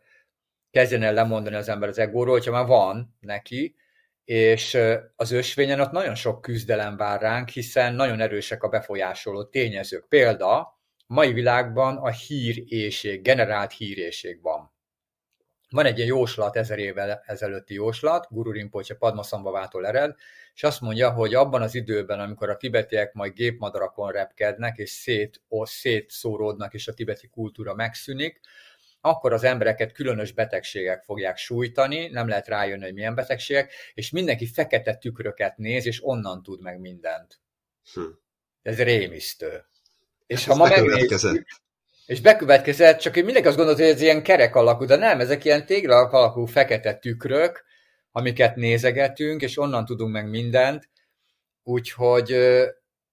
kezdjen el lemondani az ember az egóról, hogyha már van neki, és az ösvényen ott nagyon sok küzdelem vár ránk, hiszen nagyon erősek a befolyásoló tényezők. Példa, mai világban a híréség, generált híréség van. Van egy ilyen jóslat, ezer évvel ezelőtti jóslat, Guru Rinpoche Padmasambhavától ered, és azt mondja, hogy abban az időben, amikor a tibetiek majd gépmadarakon repkednek, és szét, szétszóródnak, és a tibeti kultúra megszűnik, akkor az embereket különös betegségek fogják sújtani, nem lehet rájönni, hogy milyen betegségek, és mindenki fekete tükröket néz, és onnan tud meg mindent. Hm. Ez rémisztő. És hát ha ma megnézzük, és bekövetkezett, csak én mindenki azt gondolta, hogy ez ilyen kerek alakú, de nem, ezek ilyen tégla alakú fekete tükrök, amiket nézegetünk, és onnan tudunk meg mindent, úgyhogy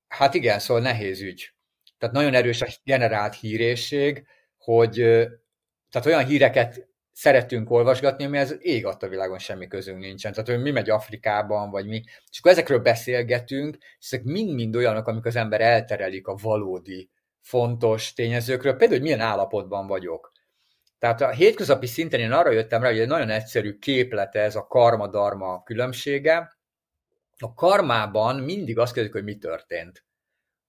hát igen, szóval nehéz ügy. Tehát nagyon erős a generált hírészség, hogy tehát olyan híreket szeretünk olvasgatni, ami ez ég a világon semmi közünk nincsen. Tehát, hogy mi megy Afrikában, vagy mi. És akkor ezekről beszélgetünk, és ezek mind-mind olyanok, amik az ember elterelik a valódi, fontos tényezőkről, például, hogy milyen állapotban vagyok. Tehát a hétköznapi szinten én arra jöttem rá, hogy egy nagyon egyszerű képlete ez a karma-darma különbsége. A karmában mindig azt kérdezik, hogy mi történt.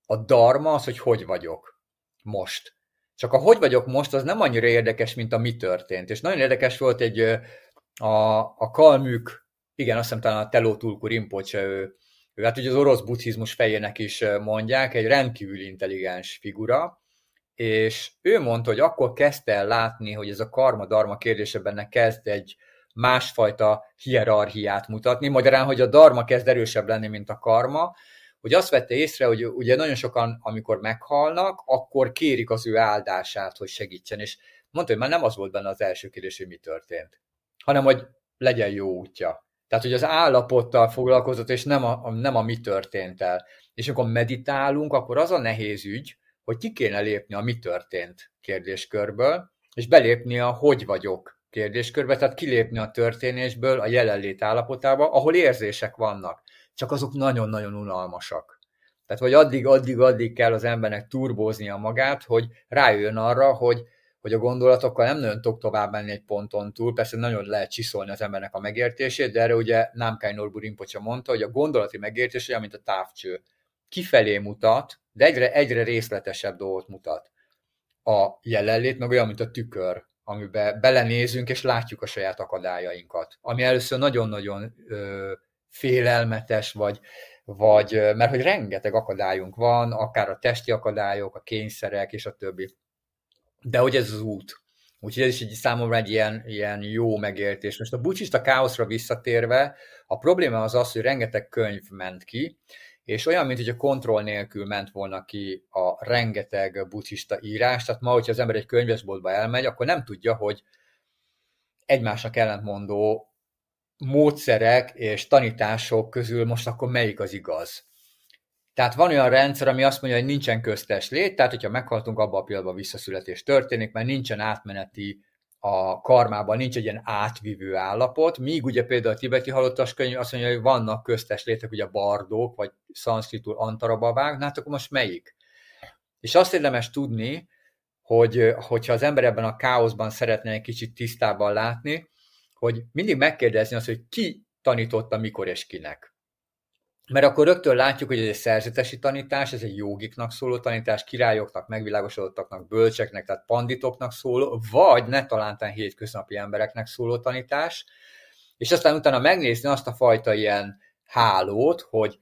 A darma az, hogy hogy vagyok most. Csak a hogy vagyok most, az nem annyira érdekes, mint a mi történt. És nagyon érdekes volt egy a, a kalmük, igen, azt hiszem talán a Teló Tulku Rinpoche, ő, ő hát ugye az orosz buddhizmus fejének is mondják, egy rendkívül intelligens figura, és ő mondta, hogy akkor kezdte el látni, hogy ez a karma-darma kérdése benne kezd egy másfajta hierarchiát mutatni, magyarán, hogy a darma kezd erősebb lenni, mint a karma, hogy azt vette észre, hogy ugye nagyon sokan, amikor meghalnak, akkor kérik az ő áldását, hogy segítsen, és mondta, hogy már nem az volt benne az első kérdés, hogy mi történt, hanem hogy legyen jó útja. Tehát, hogy az állapottal foglalkozott, és nem a, nem a mi történt el. És amikor meditálunk, akkor az a nehéz ügy, hogy ki kéne lépni a mi történt kérdéskörből, és belépni a hogy vagyok kérdéskörbe, tehát kilépni a történésből a jelenlét állapotába, ahol érzések vannak csak azok nagyon-nagyon unalmasak. Tehát, hogy addig, addig, addig kell az embernek turbóznia magát, hogy rájön arra, hogy, hogy a gondolatokkal nem nagyon tudok tovább menni egy ponton túl, persze nagyon lehet csiszolni az embernek a megértését, de erre ugye Námkány Norbu Rinpoche mondta, hogy a gondolati megértés olyan, mint a távcső. Kifelé mutat, de egyre, egyre részletesebb dolgot mutat. A jelenlét meg olyan, mint a tükör, amiben belenézünk, és látjuk a saját akadályainkat. Ami először nagyon-nagyon félelmetes, vagy, vagy mert hogy rengeteg akadályunk van, akár a testi akadályok, a kényszerek és a többi. De hogy ez az út. Úgyhogy ez is egy számomra egy ilyen, ilyen jó megértés. Most a bucsista káoszra visszatérve, a probléma az az, hogy rengeteg könyv ment ki, és olyan, mint hogy a kontroll nélkül ment volna ki a rengeteg buddhista írás, tehát ma, hogyha az ember egy könyvesboltba elmegy, akkor nem tudja, hogy egymásnak ellentmondó módszerek és tanítások közül most akkor melyik az igaz. Tehát van olyan rendszer, ami azt mondja, hogy nincsen köztes lét, tehát hogyha meghaltunk, abban a pillanatban visszaszületés történik, mert nincsen átmeneti a karmában, nincs egy ilyen átvívő állapot, míg ugye például a tibeti halottas könyv azt mondja, hogy vannak köztes létek, ugye bardók, vagy szanszkritul antarabavák, hát akkor most melyik? És azt érdemes tudni, hogy hogyha az ember ebben a káoszban szeretne egy kicsit tisztában látni, hogy mindig megkérdezni azt, hogy ki tanította mikor és kinek. Mert akkor rögtön látjuk, hogy ez egy szerzetesi tanítás, ez egy jogiknak szóló tanítás, királyoknak, megvilágosodottaknak, bölcseknek, tehát panditoknak szóló, vagy ne talántán hétköznapi embereknek szóló tanítás, és aztán utána megnézni azt a fajta ilyen hálót, hogy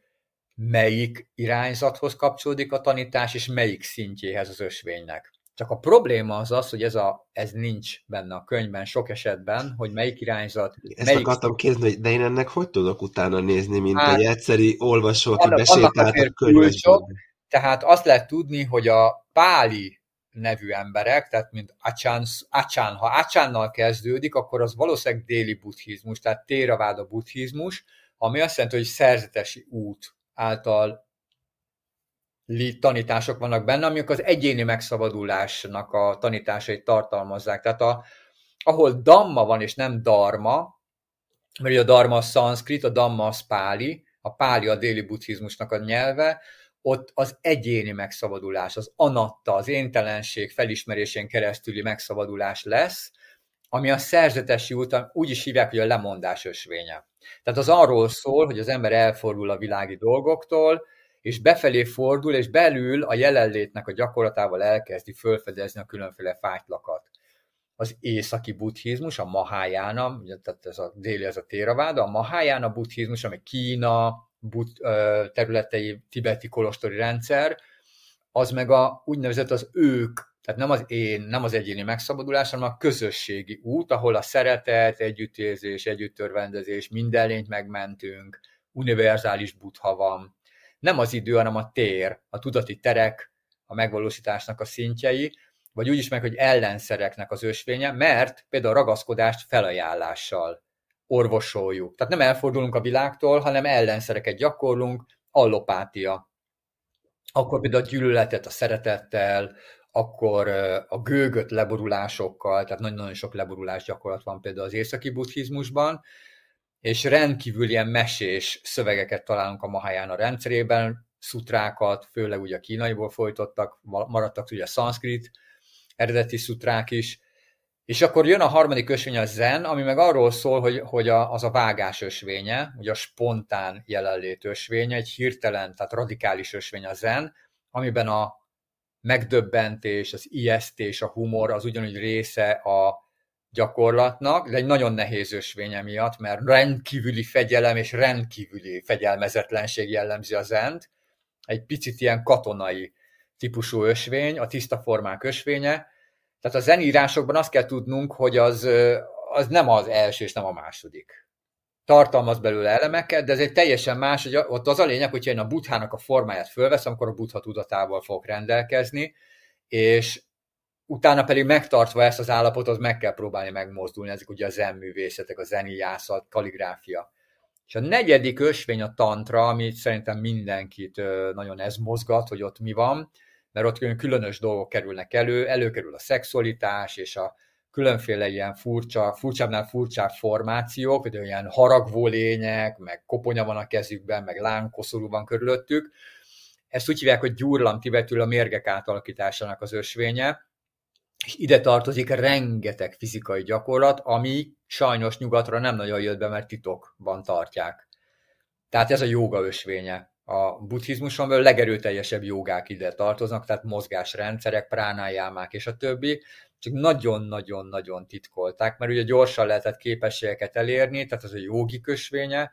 melyik irányzathoz kapcsolódik a tanítás, és melyik szintjéhez az ösvénynek. Csak a probléma az az, hogy ez, a, ez nincs benne a könyvben sok esetben, hogy melyik irányzat... Ezt melyik... akartam kérdezni, hogy de én ennek hogy tudok utána nézni, mint hát, egy egyszeri olvasó, aki besétált a könyvesből. Tehát azt lehet tudni, hogy a páli nevű emberek, tehát mint Achan, Achan, ha Achánnal kezdődik, akkor az valószínűleg déli buddhizmus, tehát Téraváda buddhizmus, ami azt jelenti, hogy szerzetesi út által tanítások vannak benne, amik az egyéni megszabadulásnak a tanításait tartalmazzák. Tehát a, ahol damma van és nem darma, mert a darma a szanszkrit, a damma az páli, a páli a déli buddhizmusnak a nyelve, ott az egyéni megszabadulás, az anatta, az éntelenség felismerésén keresztüli megszabadulás lesz, ami a szerzetesi út, úgy is hívják, hogy a lemondás ösvénye. Tehát az arról szól, hogy az ember elfordul a világi dolgoktól, és befelé fordul, és belül a jelenlétnek a gyakorlatával elkezdi fölfedezni a különféle fájtlakat. Az északi buddhizmus, a Mahayana, tehát ez a déli, ez a Theravada, a Mahayana buddhizmus, ami Kína bud, területei, tibeti kolostori rendszer, az meg a úgynevezett az ők tehát nem az én, nem az egyéni megszabadulás, hanem a közösségi út, ahol a szeretet, együttérzés, együttörvendezés, minden lényt megmentünk, univerzális butha van. Nem az idő, hanem a tér, a tudati terek, a megvalósításnak a szintjei, vagy úgy is meg, hogy ellenszereknek az ösvénye, mert például a ragaszkodást felajánlással orvosoljuk. Tehát nem elfordulunk a világtól, hanem ellenszereket gyakorlunk, allopátia. Akkor például a gyűlöletet a szeretettel, akkor a gőgöt leborulásokkal, tehát nagyon-nagyon sok leborulás gyakorlat van például az északi buddhizmusban, és rendkívül ilyen mesés szövegeket találunk a Mahayana rendszerében, szutrákat, főleg ugye a kínaiból folytottak, maradtak ugye a szanszkrit eredeti szutrák is, és akkor jön a harmadik ösvény, a zen, ami meg arról szól, hogy, hogy a, az a vágás ösvénye, ugye a spontán jelenlét ösvénye, egy hirtelen, tehát radikális ösvény a zen, amiben a megdöbbentés, az ijesztés, a humor az ugyanúgy része a gyakorlatnak, de egy nagyon nehéz ösvénye miatt, mert rendkívüli fegyelem és rendkívüli fegyelmezetlenség jellemzi a zent. Egy picit ilyen katonai típusú ösvény, a tiszta formák ösvénye. Tehát a zenírásokban azt kell tudnunk, hogy az, az nem az első és nem a második. Tartalmaz belőle elemeket, de ez egy teljesen más, hogy ott az a lényeg, hogyha én a buthának a formáját fölveszem, akkor a butha tudatával fogok rendelkezni, és utána pedig megtartva ezt az állapotot meg kell próbálni megmozdulni, ezek ugye a zenművészetek, a zeniászat, kaligráfia. És a negyedik ösvény a tantra, ami szerintem mindenkit nagyon ez mozgat, hogy ott mi van, mert ott különös dolgok kerülnek elő, előkerül a szexualitás és a különféle ilyen furcsa, furcsábbnál furcsább formációk, hogy olyan haragvó lények, meg koponya van a kezükben, meg lánkoszorú van körülöttük. Ezt úgy hívják, hogy gyurlam tibetül a mérgek átalakításának az ösvénye, ide tartozik rengeteg fizikai gyakorlat, ami sajnos nyugatra nem nagyon jött be, mert titokban tartják. Tehát ez a joga ösvénye. A buddhizmuson belül legerőteljesebb jogák ide tartoznak, tehát mozgásrendszerek, pránájámák és a többi, csak nagyon-nagyon-nagyon titkolták, mert ugye gyorsan lehetett képességeket elérni, tehát az a jogi kösvénye,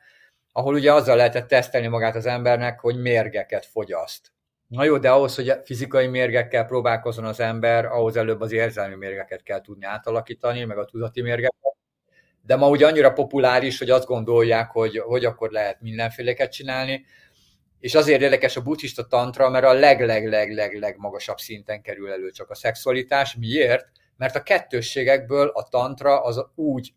ahol ugye azzal lehetett tesztelni magát az embernek, hogy mérgeket fogyaszt. Na jó, de ahhoz, hogy fizikai mérgekkel próbálkozzon az ember, ahhoz előbb az érzelmi mérgeket kell tudni átalakítani, meg a tudati mérgeket. De ma ugye annyira populáris, hogy azt gondolják, hogy, hogy akkor lehet mindenféleket csinálni, és azért érdekes a buddhista tantra, mert a leg-leg-leg-leg magasabb szinten kerül elő csak a szexualitás. Miért? Mert a kettősségekből a tantra az úgy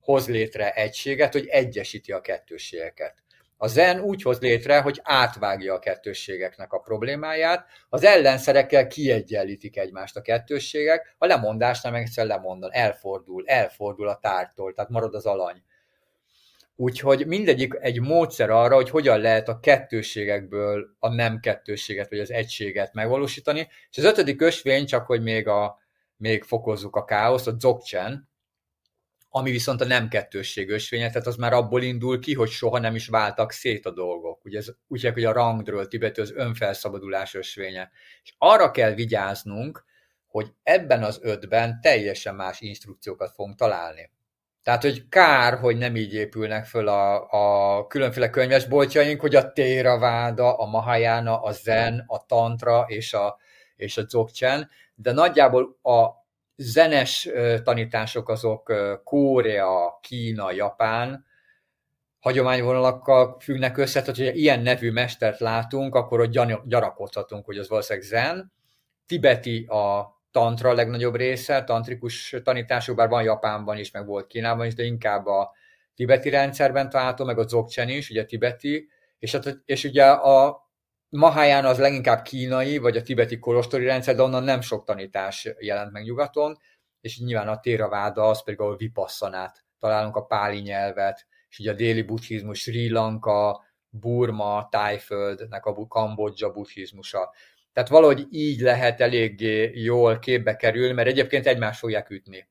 hoz létre egységet, hogy egyesíti a kettősségeket. A zen úgy hoz létre, hogy átvágja a kettősségeknek a problémáját, az ellenszerekkel kiegyenlítik egymást a kettősségek, a lemondásnál meg egyszer lemondan, elfordul, elfordul a tártól, tehát marad az alany. Úgyhogy mindegyik egy módszer arra, hogy hogyan lehet a kettősségekből a nem kettősséget, vagy az egységet megvalósítani. És az ötödik ösvény, csak hogy még, a, még fokozzuk a káoszt, a dzogchen, ami viszont a nem kettősség ösvénye, tehát az már abból indul ki, hogy soha nem is váltak szét a dolgok. Ugye ez úgy hogy a rangdről tibető az önfelszabadulás ösvénye. És arra kell vigyáznunk, hogy ebben az ötben teljesen más instrukciókat fogunk találni. Tehát, hogy kár, hogy nem így épülnek föl a, a különféle könyvesboltjaink, hogy a Téraváda, a Mahayana, a Zen, a Tantra és a, és a Dzogchen, de nagyjából a zenes tanítások azok Korea, Kína, Japán hagyományvonalakkal függnek össze, tehát hogyha ilyen nevű mestert látunk, akkor ott gyanakodhatunk, hogy az valószínűleg zen. Tibeti a tantra a legnagyobb része, tantrikus tanítású, bár van Japánban is, meg volt Kínában is, de inkább a tibeti rendszerben található, meg a dzogchen is, ugye tibeti, és, és ugye a Mahaján az leginkább kínai, vagy a tibeti kolostori rendszer, de onnan nem sok tanítás jelent meg nyugaton, és nyilván a Téraváda az pedig, ahol vipasszanát találunk a páli nyelvet, és ugye a déli buddhizmus, Sri Lanka, Burma, Tájföldnek a Kambodzsa buddhizmusa. Tehát valahogy így lehet eléggé jól képbe kerülni, mert egyébként egymást fogják ütni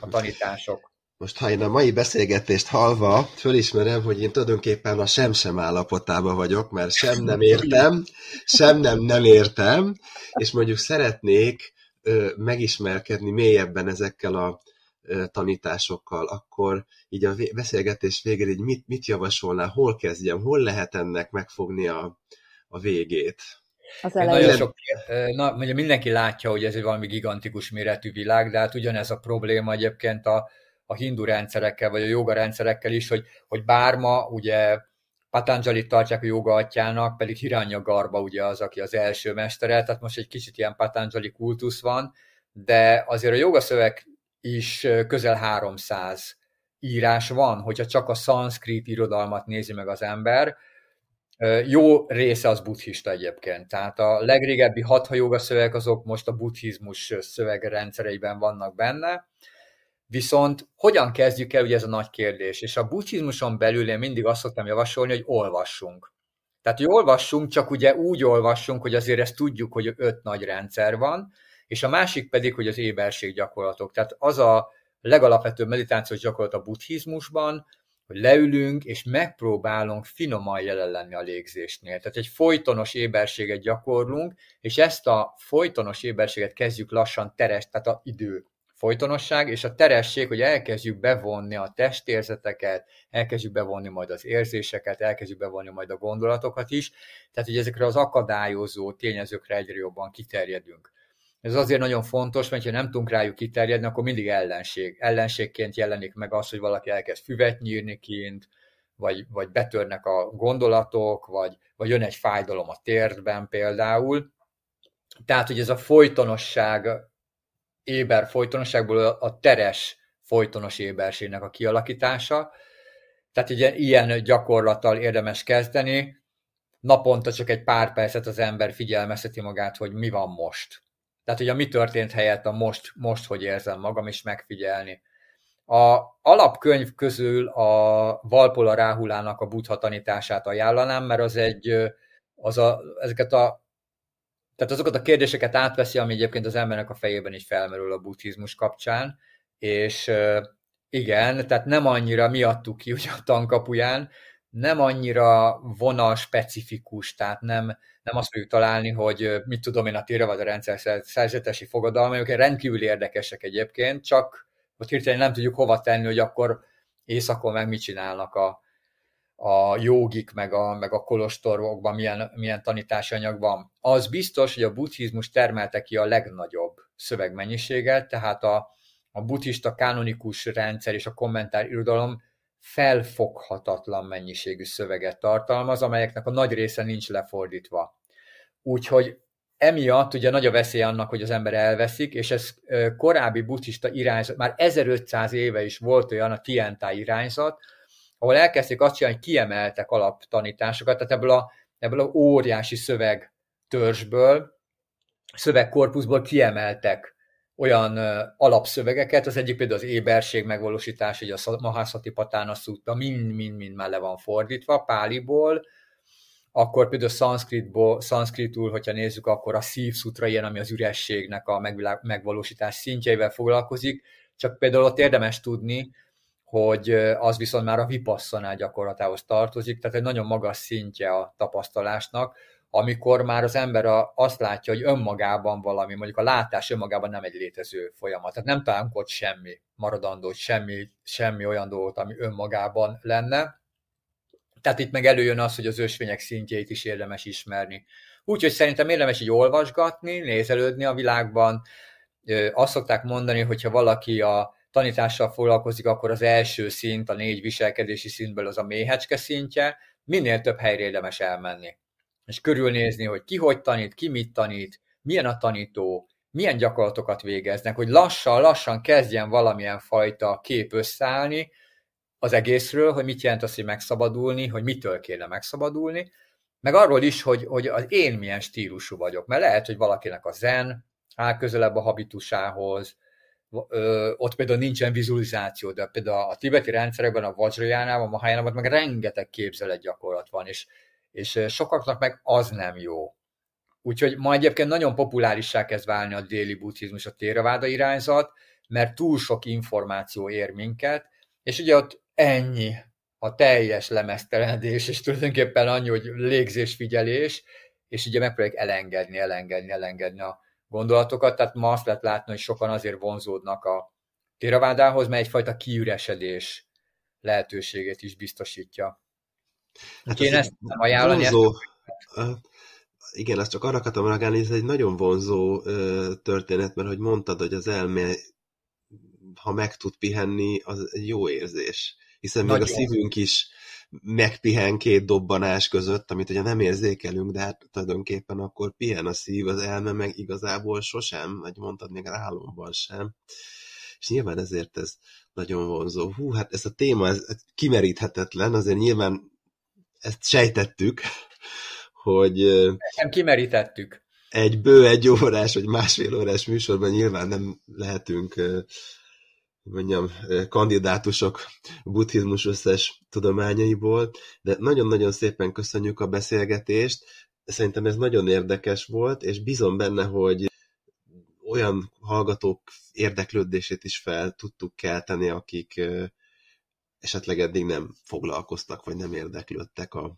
a tanítások. Most, ha én a mai beszélgetést halva fölismerem, hogy én tulajdonképpen a sem-sem állapotában vagyok, mert sem nem értem, sem nem nem értem, és mondjuk szeretnék ö, megismerkedni mélyebben ezekkel a ö, tanításokkal, akkor így a beszélgetés végén így mit, mit javasolnál, hol kezdjem, hol lehet ennek megfogni a, a végét? az Nagyon sok, na, ugye mindenki látja, hogy ez egy valami gigantikus méretű világ, de hát ugyanez a probléma egyébként a, a hindu rendszerekkel, vagy a joga rendszerekkel is, hogy, hogy bár ma ugye Patanjali tartják a joga atyának, pedig Hiranya Garba ugye az, aki az első mestere, tehát most egy kicsit ilyen Patanjali kultusz van, de azért a jogaszöveg is közel 300 írás van, hogyha csak a szanszkrit irodalmat nézi meg az ember, jó része az buddhista egyébként. Tehát a legrégebbi hatha joga szöveg azok most a buddhizmus szövegrendszereiben vannak benne. Viszont hogyan kezdjük el, ugye ez a nagy kérdés. És a buddhizmuson belül én mindig azt szoktam javasolni, hogy olvassunk. Tehát, hogy olvassunk, csak ugye úgy olvassunk, hogy azért ezt tudjuk, hogy öt nagy rendszer van, és a másik pedig, hogy az éberség gyakorlatok. Tehát az a legalapvetőbb meditációs gyakorlat a buddhizmusban, hogy leülünk, és megpróbálunk finoman jelen lenni a légzésnél. Tehát egy folytonos éberséget gyakorlunk, és ezt a folytonos éberséget kezdjük lassan teres, tehát a idő folytonosság, és a teresség, hogy elkezdjük bevonni a testérzeteket, elkezdjük bevonni majd az érzéseket, elkezdjük bevonni majd a gondolatokat is, tehát hogy ezekre az akadályozó tényezőkre egyre jobban kiterjedünk. Ez azért nagyon fontos, mert ha nem tudunk rájuk kiterjedni, akkor mindig ellenség. Ellenségként jelenik meg az, hogy valaki elkezd füvet nyírni kint, vagy, vagy betörnek a gondolatok, vagy, vagy jön egy fájdalom a térdben például. Tehát, hogy ez a folytonosság, éber folytonosságból a teres folytonos éberségnek a kialakítása. Tehát ugye ilyen gyakorlattal érdemes kezdeni. Naponta csak egy pár percet az ember figyelmezteti magát, hogy mi van most tehát, hogy a mi történt helyett a most, most hogy érzem magam, és megfigyelni. A alapkönyv közül a Valpola Ráhulának a buddha tanítását ajánlanám, mert az egy, az a, ezeket a tehát azokat a kérdéseket átveszi, ami egyébként az embernek a fejében is felmerül a buddhizmus kapcsán, és igen, tehát nem annyira miattuk ki ugye a tankapuján, nem annyira vonal specifikus, tehát nem, nem azt fogjuk találni, hogy mit tudom én a TIRA vagy a rendszer szerzetesi fogadalmai, rendkívül érdekesek egyébként, csak hogy hirtelen nem tudjuk hova tenni, hogy akkor éjszakon meg mit csinálnak a, a jogik, meg a, meg a kolostorokban milyen, milyen tanítási anyag van. Az biztos, hogy a buddhizmus termelte ki a legnagyobb szövegmennyiséget, tehát a, a buddhista kanonikus rendszer és a kommentár irodalom felfoghatatlan mennyiségű szöveget tartalmaz, amelyeknek a nagy része nincs lefordítva. Úgyhogy emiatt ugye nagy a veszély annak, hogy az ember elveszik, és ez korábbi buddhista irányzat, már 1500 éve is volt olyan a Tientá irányzat, ahol elkezdték azt csinálni, hogy kiemeltek alaptanításokat, tehát ebből a, ebből a óriási szövegtörzsből, szövegkorpuszból kiemeltek olyan alapszövegeket, az egyik például az éberség megvalósítás, hogy a Mahasati Patána Szutta mind-mind-mind már le van fordítva, Páliból, akkor például szanszkritból, szanszkritul, hogyha nézzük, akkor a szív szutra ilyen, ami az ürességnek a megvalósítás szintjeivel foglalkozik, csak például ott érdemes tudni, hogy az viszont már a vipasszanál gyakorlatához tartozik, tehát egy nagyon magas szintje a tapasztalásnak, amikor már az ember azt látja, hogy önmagában valami, mondjuk a látás önmagában nem egy létező folyamat. Tehát nem ott semmi maradandó, semmi, semmi olyan dolgot, ami önmagában lenne. Tehát itt meg előjön az, hogy az ösvények szintjeit is érdemes ismerni. Úgyhogy szerintem érdemes így olvasgatni, nézelődni a világban. Azt szokták mondani, hogyha valaki a tanítással foglalkozik, akkor az első szint, a négy viselkedési szintből az a méhecske szintje, minél több helyre érdemes elmenni. És körülnézni, hogy ki hogy tanít, ki mit tanít, milyen a tanító, milyen gyakorlatokat végeznek, hogy lassan-lassan kezdjen valamilyen fajta kép összeállni az egészről, hogy mit jelent az, hogy megszabadulni, hogy mitől kéne megszabadulni, meg arról is, hogy, hogy az én milyen stílusú vagyok, mert lehet, hogy valakinek a zen áll közelebb a habitusához, ott például nincsen vizualizáció, de például a tibeti rendszerekben, a Vajrayánában, a Mahayánában meg rengeteg képzelet gyakorlat van, és és sokaknak meg az nem jó. Úgyhogy ma egyébként nagyon populárissá kezd válni a déli buddhizmus, a téraváda irányzat, mert túl sok információ ér minket, és ugye ott ennyi a teljes lemeztelenedés, és tulajdonképpen annyi, hogy légzésfigyelés, és ugye megpróbálják elengedni, elengedni, elengedni a gondolatokat, tehát ma azt lehet látni, hogy sokan azért vonzódnak a téravádához, mert egyfajta kiüresedés lehetőségét is biztosítja. Hát Én ezt nem ajánlani. Vonzó, ezt... igen, azt csak arra akartam reagálni, ez egy nagyon vonzó ö, történet, mert hogy mondtad, hogy az elme, ha meg tud pihenni, az egy jó érzés. Hiszen nagyon. még a szívünk is megpihen két dobbanás között, amit ugye nem érzékelünk, de hát tulajdonképpen akkor pihen a szív, az elme meg igazából sosem, vagy mondtad még álomban sem. És nyilván ezért ez nagyon vonzó. Hú, hát ez a téma ez kimeríthetetlen, azért nyilván ezt sejtettük, hogy... Nem kimerítettük. Egy bő egy órás, vagy másfél órás műsorban nyilván nem lehetünk mondjam, kandidátusok buddhizmus összes tudományaiból, de nagyon-nagyon szépen köszönjük a beszélgetést. Szerintem ez nagyon érdekes volt, és bízom benne, hogy olyan hallgatók érdeklődését is fel tudtuk kelteni, akik esetleg eddig nem foglalkoztak, vagy nem érdeklődtek a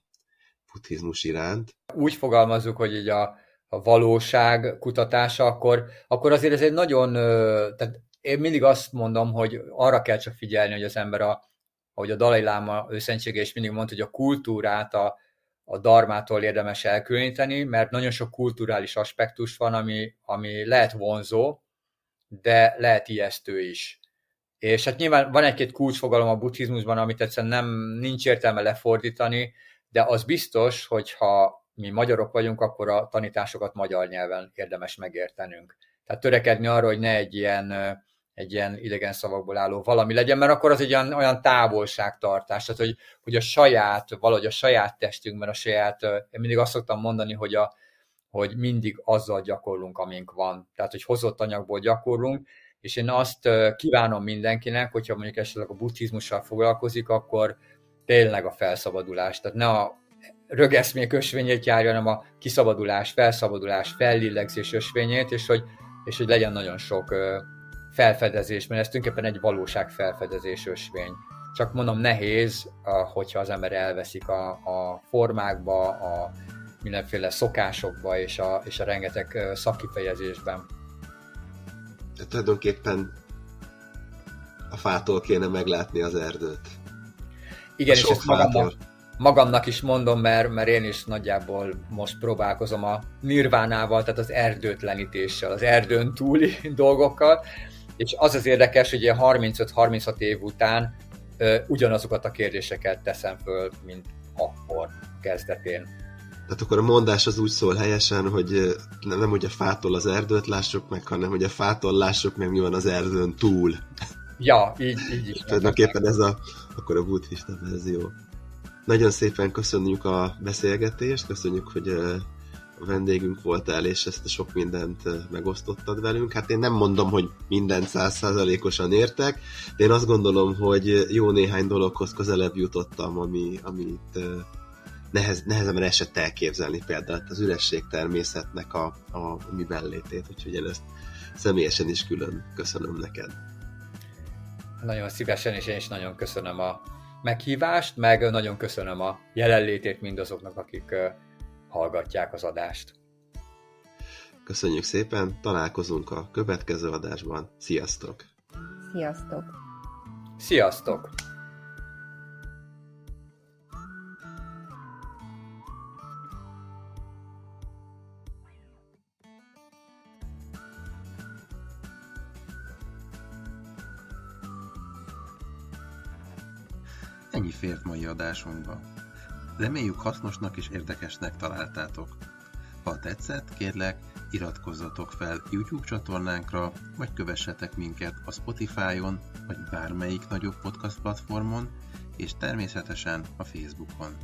buddhizmus iránt. Úgy fogalmazzuk, hogy így a, a valóság kutatása, akkor, akkor azért ez egy nagyon, tehát én mindig azt mondom, hogy arra kell csak figyelni, hogy az ember, a, ahogy a Dalai Láma őszentsége is mindig mondta, hogy a kultúrát a, a darmától érdemes elkülöníteni, mert nagyon sok kulturális aspektus van, ami, ami lehet vonzó, de lehet ijesztő is. És hát nyilván van egy-két kulcsfogalom a buddhizmusban, amit egyszerűen nem, nincs értelme lefordítani, de az biztos, hogy ha mi magyarok vagyunk, akkor a tanításokat magyar nyelven érdemes megértenünk. Tehát törekedni arra, hogy ne egy ilyen, egy ilyen idegen szavakból álló valami legyen, mert akkor az egy olyan, olyan távolságtartás, tehát hogy, hogy a saját, valahogy a saját testünkben, a saját, én mindig azt szoktam mondani, hogy, a, hogy mindig azzal gyakorlunk, amink van. Tehát, hogy hozott anyagból gyakorlunk, és én azt kívánom mindenkinek, hogyha mondjuk esetleg a buddhizmussal foglalkozik, akkor tényleg a felszabadulás. Tehát ne a rögeszmék ösvényét járja, hanem a kiszabadulás, felszabadulás, fellélegzés ösvényét, és hogy, és hogy legyen nagyon sok felfedezés, mert ez tulajdonképpen egy valóság felfedezés ösvény. Csak mondom, nehéz, hogyha az ember elveszik a, a formákba, a mindenféle szokásokba és a, és a rengeteg szakifejezésben. De tulajdonképpen a fától kéne meglátni az erdőt. Igen, és ezt magamnak, magamnak is mondom, mert, mert én is nagyjából most próbálkozom a nirvánával, tehát az erdőtlenítéssel, az erdőn túli dolgokkal, és az az érdekes, hogy 35-36 év után ö, ugyanazokat a kérdéseket teszem föl, mint akkor kezdetén. Tehát akkor a mondás az úgy szól helyesen, hogy nem, hogy a fától az erdőt lássuk meg, hanem hogy a fától lássuk meg, mi van az erdőn túl. Ja, így, így is. Tulajdonképpen ez a, akkor a buddhista verzió. Nagyon szépen köszönjük a beszélgetést, köszönjük, hogy vendégünk voltál, és ezt a sok mindent megosztottad velünk. Hát én nem mondom, hogy mindent százszázalékosan értek, de én azt gondolom, hogy jó néhány dologhoz közelebb jutottam, ami, amit nehez, nehezemre esett elképzelni például az üresség természetnek a, a mi bellétét, úgyhogy én ezt személyesen is külön köszönöm neked. Nagyon szívesen, és én is nagyon köszönöm a meghívást, meg nagyon köszönöm a jelenlétét mindazoknak, akik hallgatják az adást. Köszönjük szépen, találkozunk a következő adásban. Sziasztok! Sziasztok! Sziasztok! Ennyi fért mai adásunkba. Reméljük hasznosnak és érdekesnek találtátok. Ha tetszett, kérlek, iratkozzatok fel YouTube csatornánkra, vagy kövessetek minket a Spotify-on, vagy bármelyik nagyobb podcast platformon, és természetesen a Facebookon.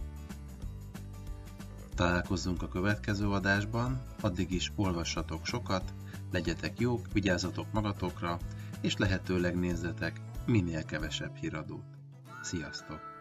Találkozzunk a következő adásban, addig is olvassatok sokat, legyetek jók, vigyázzatok magatokra, és lehetőleg nézzetek minél kevesebb híradót. Sziasztok!